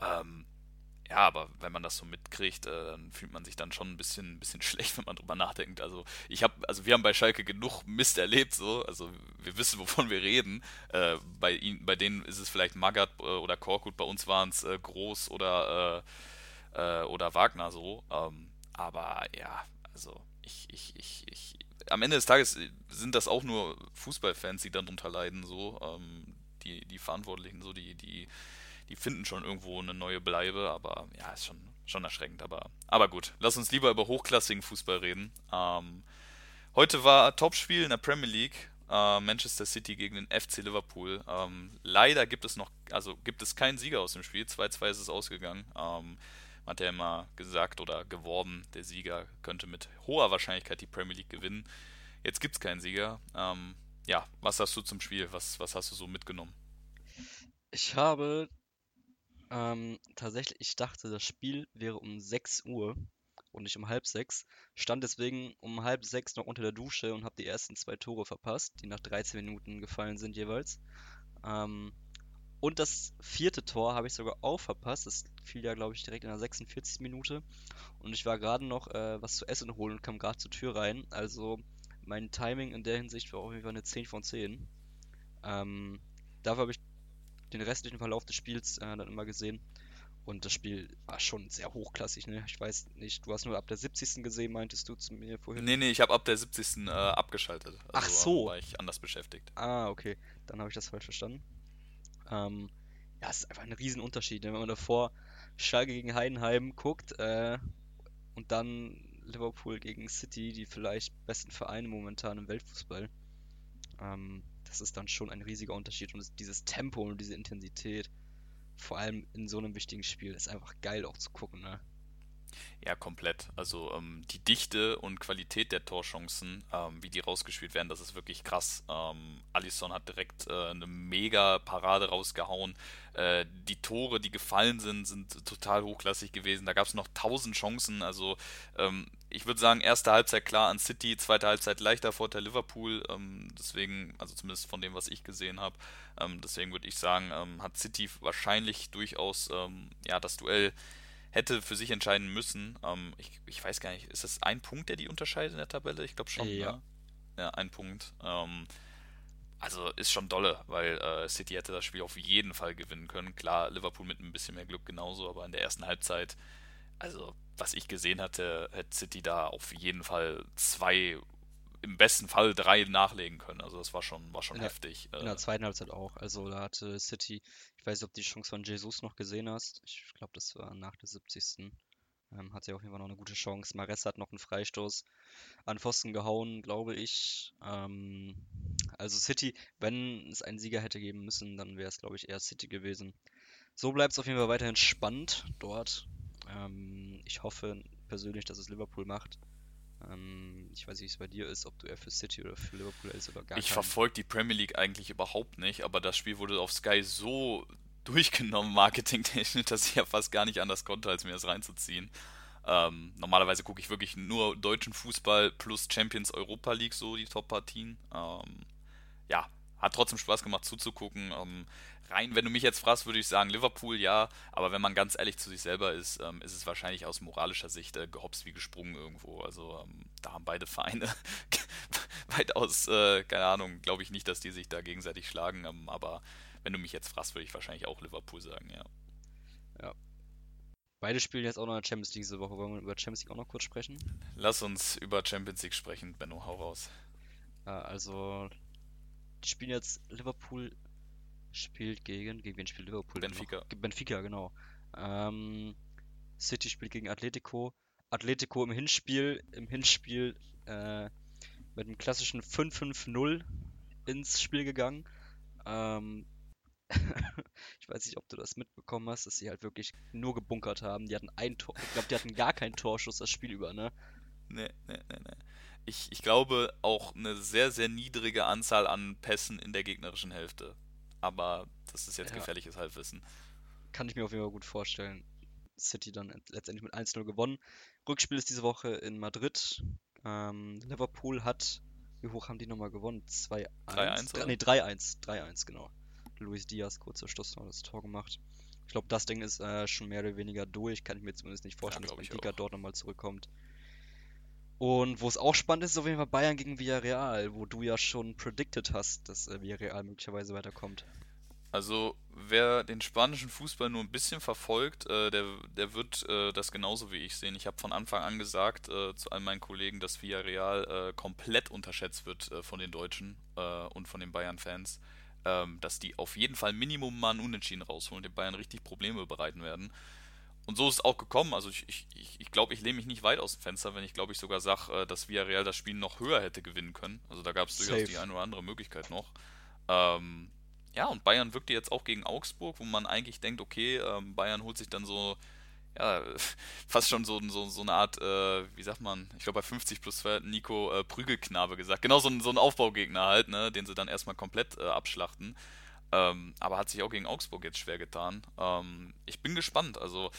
Ähm, ja, aber wenn man das so mitkriegt, äh, dann fühlt man sich dann schon ein bisschen, ein bisschen schlecht, wenn man drüber nachdenkt. Also ich habe, also wir haben bei Schalke genug Mist erlebt, so, also wir wissen, wovon wir reden. Äh, bei ihnen, bei denen ist es vielleicht Magath äh, oder Korkut, bei uns waren es äh, Groß oder äh, äh, oder Wagner so. Ähm, aber ja, also ich, ich, ich, ich, am Ende des Tages sind das auch nur Fußballfans, die dann drunter leiden, so. Ähm, die, die Verantwortlichen, so, die, die die finden schon irgendwo eine neue Bleibe, aber ja, ist schon, schon erschreckend. Aber, aber gut, lass uns lieber über hochklassigen Fußball reden. Ähm, heute war Topspiel in der Premier League. Äh, Manchester City gegen den FC Liverpool. Ähm, leider gibt es noch, also gibt es keinen Sieger aus dem Spiel. 2-2 ist es ausgegangen. Hat ja immer gesagt oder geworben, der Sieger könnte mit hoher Wahrscheinlichkeit die Premier League gewinnen. Jetzt gibt es keinen Sieger. Ähm, ja, was hast du zum Spiel? Was, was hast du so mitgenommen? Ich habe ähm, tatsächlich, ich dachte, das Spiel wäre um 6 Uhr und nicht um halb sechs. Stand deswegen um halb sechs noch unter der Dusche und habe die ersten zwei Tore verpasst, die nach 13 Minuten gefallen sind jeweils. Ähm, und das vierte Tor habe ich sogar auch verpasst. Das fiel ja, glaube ich, direkt in der 46. Minute. Und ich war gerade noch äh, was zu essen holen und kam gerade zur Tür rein. Also mein Timing in der Hinsicht war auf jeden Fall eine 10 von 10. Ähm, dafür habe ich den restlichen Verlauf des Spiels äh, dann immer gesehen. Und das Spiel war schon sehr hochklassig, ne? Ich weiß nicht, du hast nur ab der 70. gesehen, meintest du zu mir vorhin? Nee, nee, ich habe ab der 70. Äh, abgeschaltet. Also Ach so. War ich anders beschäftigt. Ah, okay. Dann habe ich das falsch verstanden. Ähm, ja, es ist einfach ein Riesenunterschied, ne? wenn man davor Schalke gegen Heidenheim guckt äh, und dann Liverpool gegen City, die vielleicht besten Vereine momentan im Weltfußball. Ähm, das ist dann schon ein riesiger Unterschied. Und dieses Tempo und diese Intensität, vor allem in so einem wichtigen Spiel, ist einfach geil auch zu gucken, ne? Ja, komplett. Also ähm, die Dichte und Qualität der Torchancen, ähm, wie die rausgespielt werden, das ist wirklich krass. Ähm, Alisson hat direkt äh, eine mega Parade rausgehauen. Äh, die Tore, die gefallen sind, sind total hochklassig gewesen. Da gab es noch tausend Chancen. Also ähm, ich würde sagen, erste Halbzeit klar an City, zweite Halbzeit leichter Vorteil Liverpool. Ähm, deswegen, also zumindest von dem, was ich gesehen habe. Ähm, deswegen würde ich sagen, hat City wahrscheinlich durchaus ja das Duell hätte für sich entscheiden müssen. Ähm, ich, ich weiß gar nicht, ist das ein Punkt, der die unterscheidet in der Tabelle? Ich glaube schon. Ja. Ne? Ja, ein Punkt. Ähm, also ist schon dolle, weil äh, City hätte das Spiel auf jeden Fall gewinnen können. Klar, Liverpool mit ein bisschen mehr Glück genauso, aber in der ersten Halbzeit, also was ich gesehen hatte, hätte City da auf jeden Fall zwei im besten Fall drei nachlegen können. Also das war schon, war schon in heftig. Der, in der äh. zweiten Halbzeit auch. Also da hatte City, ich weiß nicht, ob du die Chance von Jesus noch gesehen hast. Ich glaube, das war nach der 70. Ähm, hat sie auf jeden Fall noch eine gute Chance. Mares hat noch einen Freistoß an Pfosten gehauen, glaube ich. Ähm, also City, wenn es einen Sieger hätte geben müssen, dann wäre es, glaube ich, eher City gewesen. So bleibt es auf jeden Fall weiterhin spannend dort. Ähm, ich hoffe persönlich, dass es Liverpool macht. Ähm, ich weiß nicht, wie es bei dir ist, ob du eher für City oder für Liverpool ist oder gar Ich verfolge die Premier League eigentlich überhaupt nicht, aber das Spiel wurde auf Sky so durchgenommen, marketingtechnisch, dass ich ja fast gar nicht anders konnte, als mir das reinzuziehen. Ähm, normalerweise gucke ich wirklich nur deutschen Fußball plus Champions Europa League, so die Top-Partien. Ähm, ja, hat trotzdem Spaß gemacht zuzugucken. Ähm, rein, wenn du mich jetzt fragst, würde ich sagen Liverpool ja, aber wenn man ganz ehrlich zu sich selber ist, ähm, ist es wahrscheinlich aus moralischer Sicht äh, gehopst wie gesprungen irgendwo. Also ähm, da haben beide Vereine weitaus, äh, keine Ahnung, glaube ich nicht, dass die sich da gegenseitig schlagen, ähm, aber wenn du mich jetzt fragst, würde ich wahrscheinlich auch Liverpool sagen, ja. Ja. Beide spielen jetzt auch noch in der Champions League diese Woche. Wollen wir über Champions League auch noch kurz sprechen? Lass uns über Champions League sprechen, Benno, hau raus. also, die spielen jetzt Liverpool spielt gegen, gegen wen spielt Liverpool? Benfica. Noch? Benfica, genau. Ähm, City spielt gegen Atletico. Atletico im Hinspiel, im Hinspiel äh, mit einem klassischen 5-5-0 ins Spiel gegangen. Ähm, ich weiß nicht, ob du das mitbekommen hast, dass sie halt wirklich nur gebunkert haben. Die hatten ein Tor, ich glaube, die hatten gar keinen Torschuss das Spiel über, ne? Nee, nee, nee, nee. Ich, ich glaube auch eine sehr, sehr niedrige Anzahl an Pässen in der gegnerischen Hälfte. Aber das ist jetzt ja. gefährliches Halbwissen. Kann ich mir auf jeden Fall gut vorstellen. City dann letztendlich mit 1-0 gewonnen. Rückspiel ist diese Woche in Madrid. Ähm, Liverpool hat, wie hoch haben die nochmal gewonnen? 2-1? 3-1? Ne, 3-1. 3-1, genau. Luis Diaz kurz zur Schluss noch das Tor gemacht. Ich glaube, das Ding ist äh, schon mehr oder weniger durch. Kann ich mir zumindest nicht vorstellen, ja, dass Benfica dort nochmal zurückkommt. Und wo es auch spannend ist, ist auf jeden Fall Bayern gegen Villarreal, wo du ja schon predicted hast, dass äh, Villarreal möglicherweise weiterkommt. Also, wer den spanischen Fußball nur ein bisschen verfolgt, äh, der, der wird äh, das genauso wie ich sehen. Ich habe von Anfang an gesagt äh, zu all meinen Kollegen, dass Villarreal äh, komplett unterschätzt wird äh, von den Deutschen und von den Bayern-Fans. Ähm, dass die auf jeden Fall Minimum mal einen Unentschieden rausholen und den Bayern richtig Probleme bereiten werden. Und so ist es auch gekommen. Also ich, ich, ich glaube, ich lehne mich nicht weit aus dem Fenster, wenn ich glaube ich sogar sage, äh, dass Villarreal das Spiel noch höher hätte gewinnen können. Also da gab es durchaus die eine oder andere Möglichkeit noch. Ähm, ja, und Bayern wirkte jetzt auch gegen Augsburg, wo man eigentlich denkt, okay, ähm, Bayern holt sich dann so, ja, fast schon so, so, so eine Art, äh, wie sagt man, ich glaube bei 50 plus 2 hat Nico äh, Prügelknabe gesagt. Genau so ein, so ein Aufbaugegner halt, ne, den sie dann erstmal komplett äh, abschlachten. Ähm, aber hat sich auch gegen Augsburg jetzt schwer getan. Ähm, ich bin gespannt. Also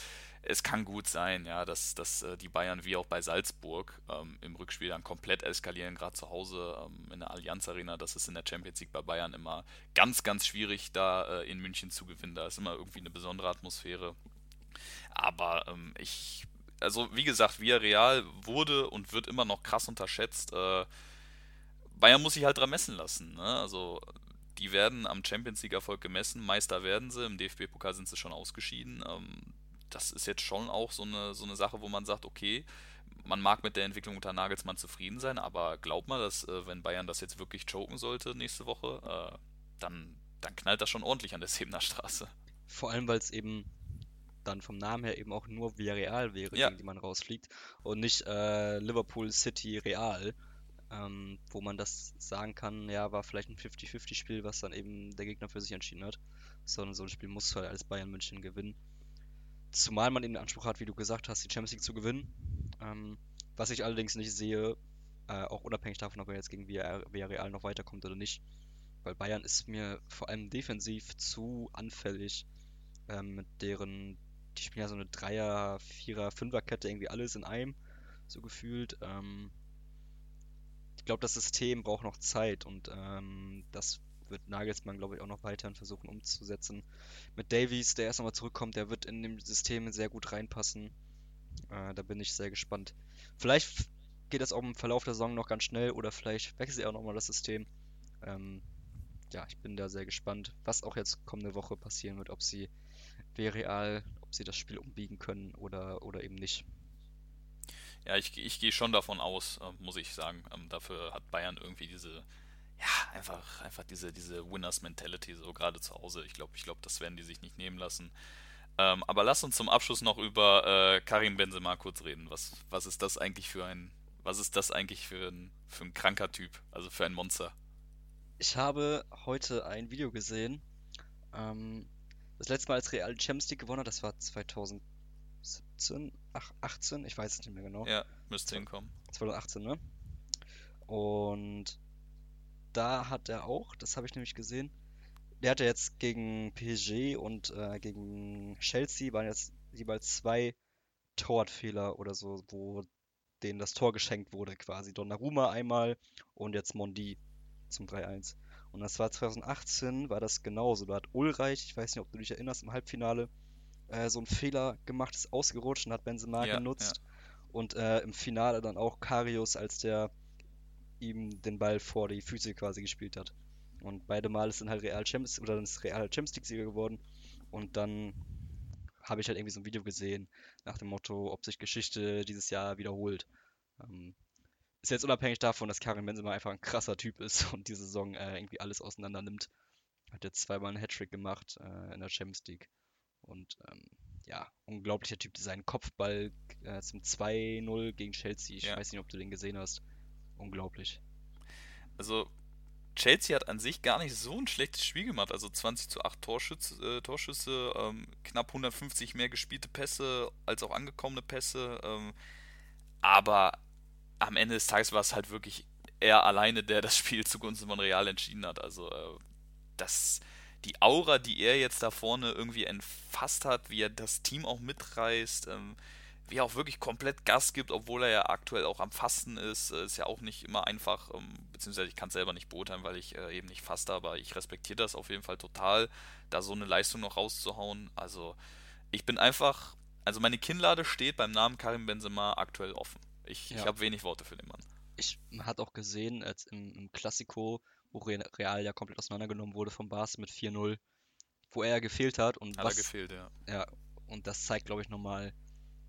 es kann gut sein, ja, dass, dass äh, die Bayern wie auch bei Salzburg ähm, im Rückspiel dann komplett eskalieren, gerade zu Hause ähm, in der Allianz Arena. Das ist in der Champions League bei Bayern immer ganz, ganz schwierig, da äh, in München zu gewinnen. Da ist immer irgendwie eine besondere Atmosphäre. Aber ähm, ich, also wie gesagt, Villarreal wurde und wird immer noch krass unterschätzt. Äh, Bayern muss sich halt dran messen lassen. Ne? Also die werden am Champions League-Erfolg gemessen. Meister werden sie, im DFB-Pokal sind sie schon ausgeschieden. Ähm, das ist jetzt schon auch so eine, so eine Sache, wo man sagt, okay, man mag mit der Entwicklung unter Nagelsmann zufrieden sein, aber glaub mal, dass äh, wenn Bayern das jetzt wirklich choken sollte nächste Woche, äh, dann, dann knallt das schon ordentlich an der Sebener Straße. Vor allem, weil es eben dann vom Namen her eben auch nur Villarreal wäre, ja. gegen die man rausfliegt und nicht äh, Liverpool City Real ähm, wo man das sagen kann, ja, war vielleicht ein 50-50-Spiel, was dann eben der Gegner für sich entschieden hat. Sondern so ein Spiel muss halt als Bayern München gewinnen. Zumal man eben den Anspruch hat, wie du gesagt hast, die Champions League zu gewinnen. Ähm, was ich allerdings nicht sehe, äh, auch unabhängig davon, ob er jetzt gegen Villarreal noch weiterkommt oder nicht. Weil Bayern ist mir vor allem defensiv zu anfällig. Ähm, mit deren, die spielen ja so eine Dreier-, Vierer-, Fünfer-Kette, irgendwie alles in einem, so gefühlt. Ähm, ich glaube, das System braucht noch Zeit und ähm, das wird Nagelsmann, glaube ich, auch noch weiterhin versuchen umzusetzen. Mit Davies, der erst nochmal zurückkommt, der wird in dem System sehr gut reinpassen. Äh, da bin ich sehr gespannt. Vielleicht geht das auch im Verlauf der Saison noch ganz schnell oder vielleicht wechselt er auch nochmal das System. Ähm, ja, ich bin da sehr gespannt, was auch jetzt kommende Woche passieren wird, ob sie Real, ob sie das Spiel umbiegen können oder, oder eben nicht. Ja, ich, ich gehe schon davon aus, äh, muss ich sagen. Ähm, dafür hat Bayern irgendwie diese, ja, einfach, einfach diese, diese Winners-Mentality, so gerade zu Hause. Ich glaube, ich glaube, das werden die sich nicht nehmen lassen. Ähm, aber lass uns zum Abschluss noch über äh, Karim Benzema kurz reden. Was, was ist das eigentlich für ein, was ist das eigentlich für ein, für ein kranker Typ, also für ein Monster? Ich habe heute ein Video gesehen. Ähm, das letzte Mal, als Real Champions League gewonnen hat, das war 2017, ach, 18, ich weiß es nicht mehr genau. Ja, müsste hinkommen. 2018, ne? Und da hat er auch, das habe ich nämlich gesehen, der hatte jetzt gegen PSG und äh, gegen Chelsea waren jetzt jeweils zwei Torwartfehler oder so, wo denen das Tor geschenkt wurde quasi. Donnarumma einmal und jetzt Mondi zum 3-1. Und das war 2018, war das genauso. Da hat Ulreich, ich weiß nicht, ob du dich erinnerst, im Halbfinale äh, so einen Fehler gemacht, ist ausgerutscht und hat Benzema Ja, genutzt. ja. Und äh, im Finale dann auch Karius, als der ihm den Ball vor die Füße quasi gespielt hat. Und beide Mal ist dann halt Real Champions oder dann ist Real Champions League Sieger geworden. Und dann habe ich halt irgendwie so ein Video gesehen nach dem Motto, ob sich Geschichte dieses Jahr wiederholt. Ähm, ist jetzt unabhängig davon, dass Karim Benzema einfach ein krasser Typ ist und diese Saison äh, irgendwie alles auseinander nimmt. Hat jetzt zweimal einen Hattrick gemacht äh, in der Champions League. Und ähm, ja, unglaublicher Typ. Sein Kopfball äh, zum 2-0 gegen Chelsea. Ich Ja. weiß nicht, ob du den gesehen hast. Unglaublich. Also, Chelsea hat an sich gar nicht so ein schlechtes Spiel gemacht. Also 20 zu 8 Torschütze, äh, Torschüsse, ähm, knapp 150 mehr gespielte Pässe als auch angekommene Pässe. Ähm, aber am Ende des Tages war es halt wirklich er alleine, der das Spiel zugunsten von Real entschieden hat. Also, äh, das, die Aura, die er jetzt da vorne irgendwie entfasst hat, wie er das Team auch mitreißt, ähm, wie er auch wirklich komplett Gas gibt, obwohl er ja aktuell auch am Fasten ist, äh, ist ja auch nicht immer einfach, ähm, beziehungsweise ich kann es selber nicht beurteilen, weil ich äh, eben nicht faste, aber ich respektiere das auf jeden Fall total, da so eine Leistung noch rauszuhauen. Also ich bin einfach, also meine Kinnlade steht beim Namen Karim Benzema aktuell offen. Ich, ich Ja. habe wenig Worte für den Mann. Ich man hat auch gesehen, als im, im Klassiko, wo Re- Real ja komplett auseinandergenommen wurde vom Barca mit 4-0, wo er gefehlt hat und Hat er was, gefehlt, ja. ja, und das zeigt, glaube ich, nochmal,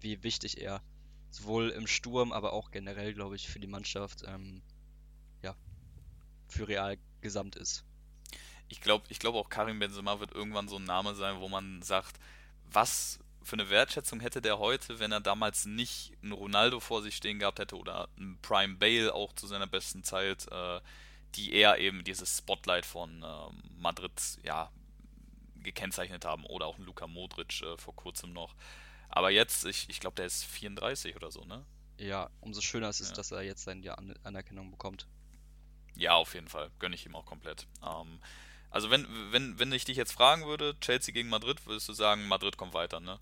wie wichtig er sowohl im Sturm, aber auch generell, glaube ich, für die Mannschaft, ähm, ja, für Real gesamt ist. Ich glaube ich glaub auch Karim Benzema wird irgendwann so ein Name sein, wo man sagt, was für eine Wertschätzung hätte der heute, wenn er damals nicht einen Ronaldo vor sich stehen gehabt hätte oder einen Prime Bale auch zu seiner besten Zeit, äh, die eher eben dieses Spotlight von äh, Madrid ja gekennzeichnet haben oder auch Luka Modric äh, vor kurzem noch. Aber jetzt, ich, ich glaube, der ist 34 oder so, ne? Ja, umso schöner ist es, Ja. dass er jetzt seine An Anerkennung bekommt. Ja, auf jeden Fall. Gönne ich ihm auch komplett. Ähm, also wenn, wenn, wenn ich dich jetzt fragen würde, Chelsea gegen Madrid, würdest du sagen, Madrid kommt weiter, ne?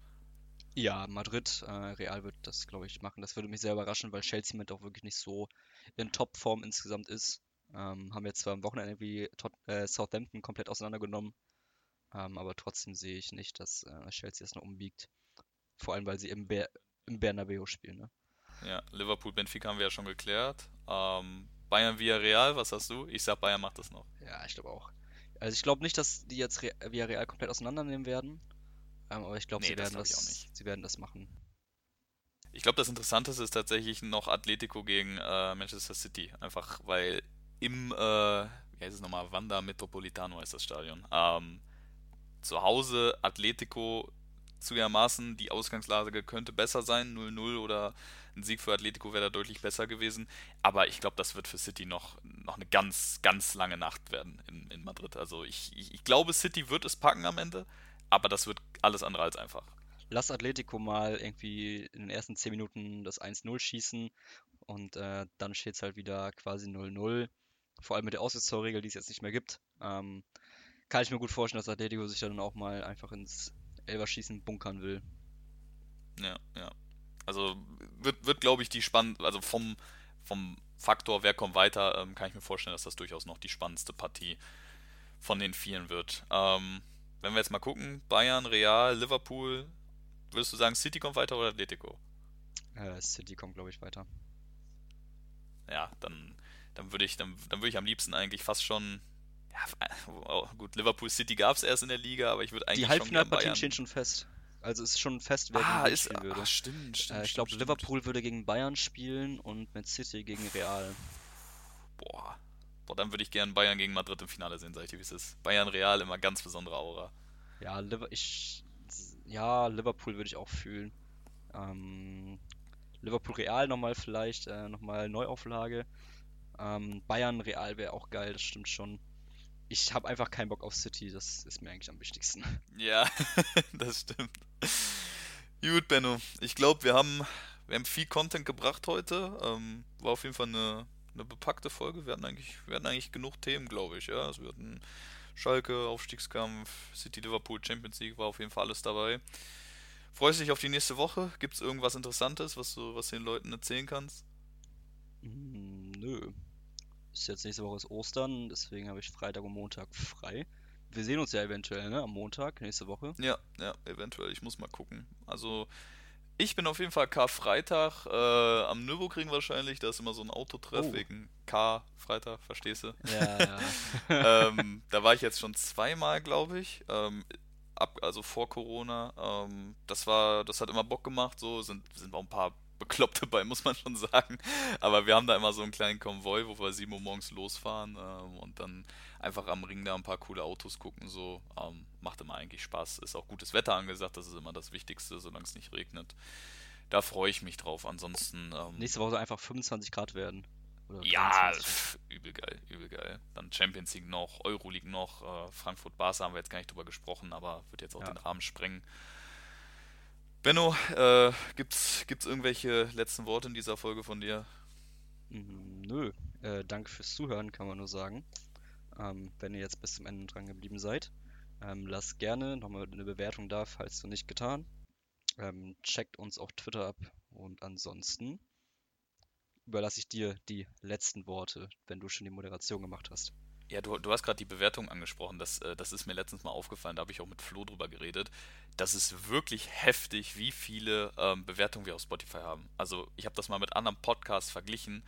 Ja, Madrid, äh, Real wird das, glaube ich, machen. Das würde mich sehr überraschen, weil Chelsea mit auch wirklich nicht so in Topform insgesamt ist. Ähm, haben jetzt zwar am Wochenende irgendwie Tot äh, Southampton komplett auseinandergenommen, ähm, aber trotzdem sehe ich nicht, dass äh, Chelsea es noch umbiegt. Vor allem, weil sie im, Ber im Bernabeu spielen, ne? Ja, Liverpool, Benfica haben wir ja schon geklärt. Ähm, Bayern Villarreal, was hast du? Ich sag, Bayern macht das noch. Ja, ich glaube auch. Also ich glaube nicht, dass die jetzt Re Villarreal komplett auseinandernehmen werden, ähm, aber ich glaube, Nee, sie das werden glaub das, sie werden das machen. Ich glaube, das Interessanteste ist tatsächlich noch Atletico gegen äh, Manchester City. Einfach weil im, äh, wie heißt es nochmal, Wanda Metropolitano heißt das Stadion. Ähm, zu Hause Atletico zugegebenermaßen, die Ausgangslage könnte besser sein, 0-0 oder ein Sieg für Atletico wäre da deutlich besser gewesen. Aber ich glaube, das wird für City noch, noch eine ganz, ganz lange Nacht werden in, in Madrid. Also ich, ich, ich glaube, City wird es packen am Ende, aber das wird alles andere als einfach. Lass Atletico mal irgendwie in den ersten 10 Minuten das 1-0 schießen und äh, dann steht es halt wieder quasi 0-0. Vor allem mit der Auswärtstorregel, die es jetzt nicht mehr gibt. Ähm, kann ich mir gut vorstellen, dass Atletico sich dann auch mal einfach ins Elverschießen bunkern will. Ja, ja. Also wird, wird glaube ich, die spannend, also vom, vom Faktor, wer kommt weiter, ähm, kann ich mir vorstellen, dass das durchaus noch die spannendste Partie von den vielen wird. Ähm, wenn wir jetzt mal gucken, Bayern, Real, Liverpool, würdest du sagen, City kommt weiter oder Atletico? Äh, City kommt, glaube ich, weiter. Ja, dann, dann würde ich, dann, dann würde ich am liebsten eigentlich fast schon, ja, oh, gut, Liverpool City gab es erst in der Liga, aber ich würde eigentlich Die Halbfinalpartien stehen schon fest. Also es ist schon fest, wer Ah, gegen ist, spielen würde. ah, stimmt, stimmt. Äh, ich glaube. Liverpool würde gegen Bayern spielen und Man City gegen Real. Boah. Boah, dann würde ich gerne Bayern gegen Madrid im Finale sehen, sag ich dir, wie es ist. Bayern Real immer ganz besondere Aura. Ja, Liver ich, ja, Liverpool würde ich auch fühlen. Ähm, Liverpool Real nochmal vielleicht, äh, nochmal Neuauflage. Ähm, Bayern Real wäre auch geil, das stimmt schon. Ich habe einfach keinen Bock auf City, das ist mir eigentlich am wichtigsten. Ja, das stimmt. Gut, Benno. Ich glaube, wir haben, wir haben viel Content gebracht heute. Ähm, war auf jeden Fall eine, eine bepackte Folge. Wir hatten eigentlich, wir hatten eigentlich genug Themen, glaube ich. Ja, also wir hatten Schalke, Aufstiegskampf, City Liverpool, Champions League, war auf jeden Fall alles dabei. Freust du dich auf die nächste Woche? Gibt es irgendwas Interessantes, was du, was du den Leuten erzählen kannst? Mm, nö. Ist jetzt nächste Woche ist Ostern, deswegen habe ich Freitag und Montag frei. Wir sehen uns ja eventuell, ne? Am Montag, nächste Woche. Ja, ja, eventuell. Ich muss mal gucken. Also, ich bin auf jeden Fall Karfreitag äh, am Nürburgring wahrscheinlich. Da ist immer so ein Autotreff Oh. wegen K-Freitag, verstehst du? Ja, ja. ähm, da war ich jetzt schon zweimal, glaube ich. Ähm, ab, also vor Corona. Ähm, das war, das hat immer Bock gemacht. So sind, sind auch ein paar Bekloppte bei, muss man schon sagen. Aber wir haben da immer so einen kleinen Konvoi, wo wir 7 Uhr morgens losfahren ähm, und dann einfach am Ring da ein paar coole Autos gucken. So ähm, macht immer eigentlich Spaß. Ist auch gutes Wetter angesagt. Das ist immer das Wichtigste, solange es nicht regnet. Da freue ich mich drauf. Ansonsten ähm, Nächste Woche soll einfach 25 Grad werden. Oder ja, 23. pf, übel geil, übel geil. Dann Champions League noch, Euroleague noch, äh, Frankfurt Barca haben wir jetzt gar nicht drüber gesprochen, aber wird jetzt auch Ja. den Rahmen sprengen. Benno, äh, gibt's, gibt's irgendwelche letzten Worte in dieser Folge von dir? Mm, Nö, äh, danke fürs Zuhören, kann man nur sagen. Ähm, wenn ihr jetzt bis zum Ende dran geblieben seid, ähm, lasst gerne nochmal eine Bewertung da, falls du nicht getan. Ähm, checkt uns auf Twitter ab und ansonsten überlasse ich dir die letzten Worte, wenn du schon die Moderation gemacht hast. Ja, du, du hast gerade die Bewertung angesprochen. Das, äh, das ist mir letztens mal aufgefallen. Da habe ich auch mit Flo drüber geredet. Das ist wirklich heftig, wie viele ähm, Bewertungen wir auf Spotify haben. Also, ich habe das mal mit anderen Podcasts verglichen,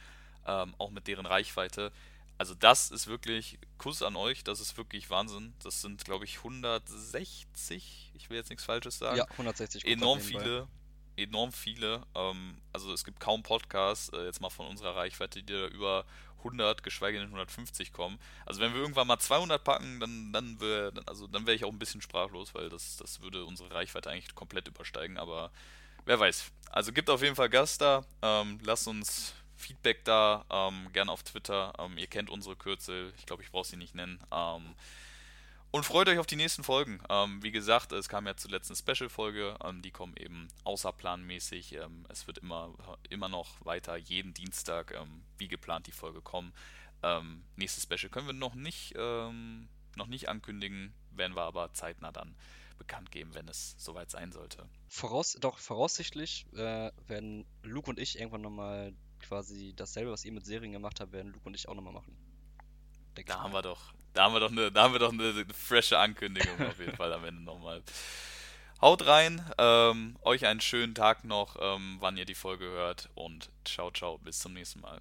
ähm, auch mit deren Reichweite. Also, das ist wirklich Kuss an euch. Das ist wirklich Wahnsinn. Das sind, glaube ich, 160. Ich will jetzt nichts Falsches sagen Ja, 160 guck grad enorm viele, enorm viele. Ähm, also es gibt kaum Podcasts, äh, jetzt mal von unserer Reichweite, die da über 100, geschweige denn 150 kommen. Also wenn wir irgendwann mal 200 packen, dann dann wär, dann, also dann wäre ich auch ein bisschen sprachlos, weil das das würde unsere Reichweite eigentlich komplett übersteigen. Aber wer weiß. Also gibt auf jeden Fall Gas da. Ähm, lasst uns Feedback da, ähm, gerne auf Twitter. Ähm, ihr kennt unsere Kürzel. Ich glaube, ich brauche sie nicht nennen. Und freut euch auf die nächsten Folgen. Ähm, wie gesagt, es kam ja zuletzt eine Special-Folge. Ähm, die kommen eben außerplanmäßig. Ähm, es wird immer, immer noch weiter jeden Dienstag ähm, wie geplant die Folge kommen. Ähm, nächstes Special können wir noch nicht, ähm, noch nicht ankündigen, werden wir aber zeitnah dann bekannt geben, wenn es soweit sein sollte. Voraus, doch, voraussichtlich äh, werden Luke und ich irgendwann nochmal quasi dasselbe, was ihr mit Serien gemacht habt, werden Luke und ich auch nochmal machen. Da haben mal. wir doch, da haben wir doch eine, da haben wir doch eine frische Ankündigung auf jeden Fall am Ende nochmal. Haut rein, ähm, euch einen schönen Tag noch, ähm, wann ihr die Folge hört und ciao, ciao, bis zum nächsten Mal.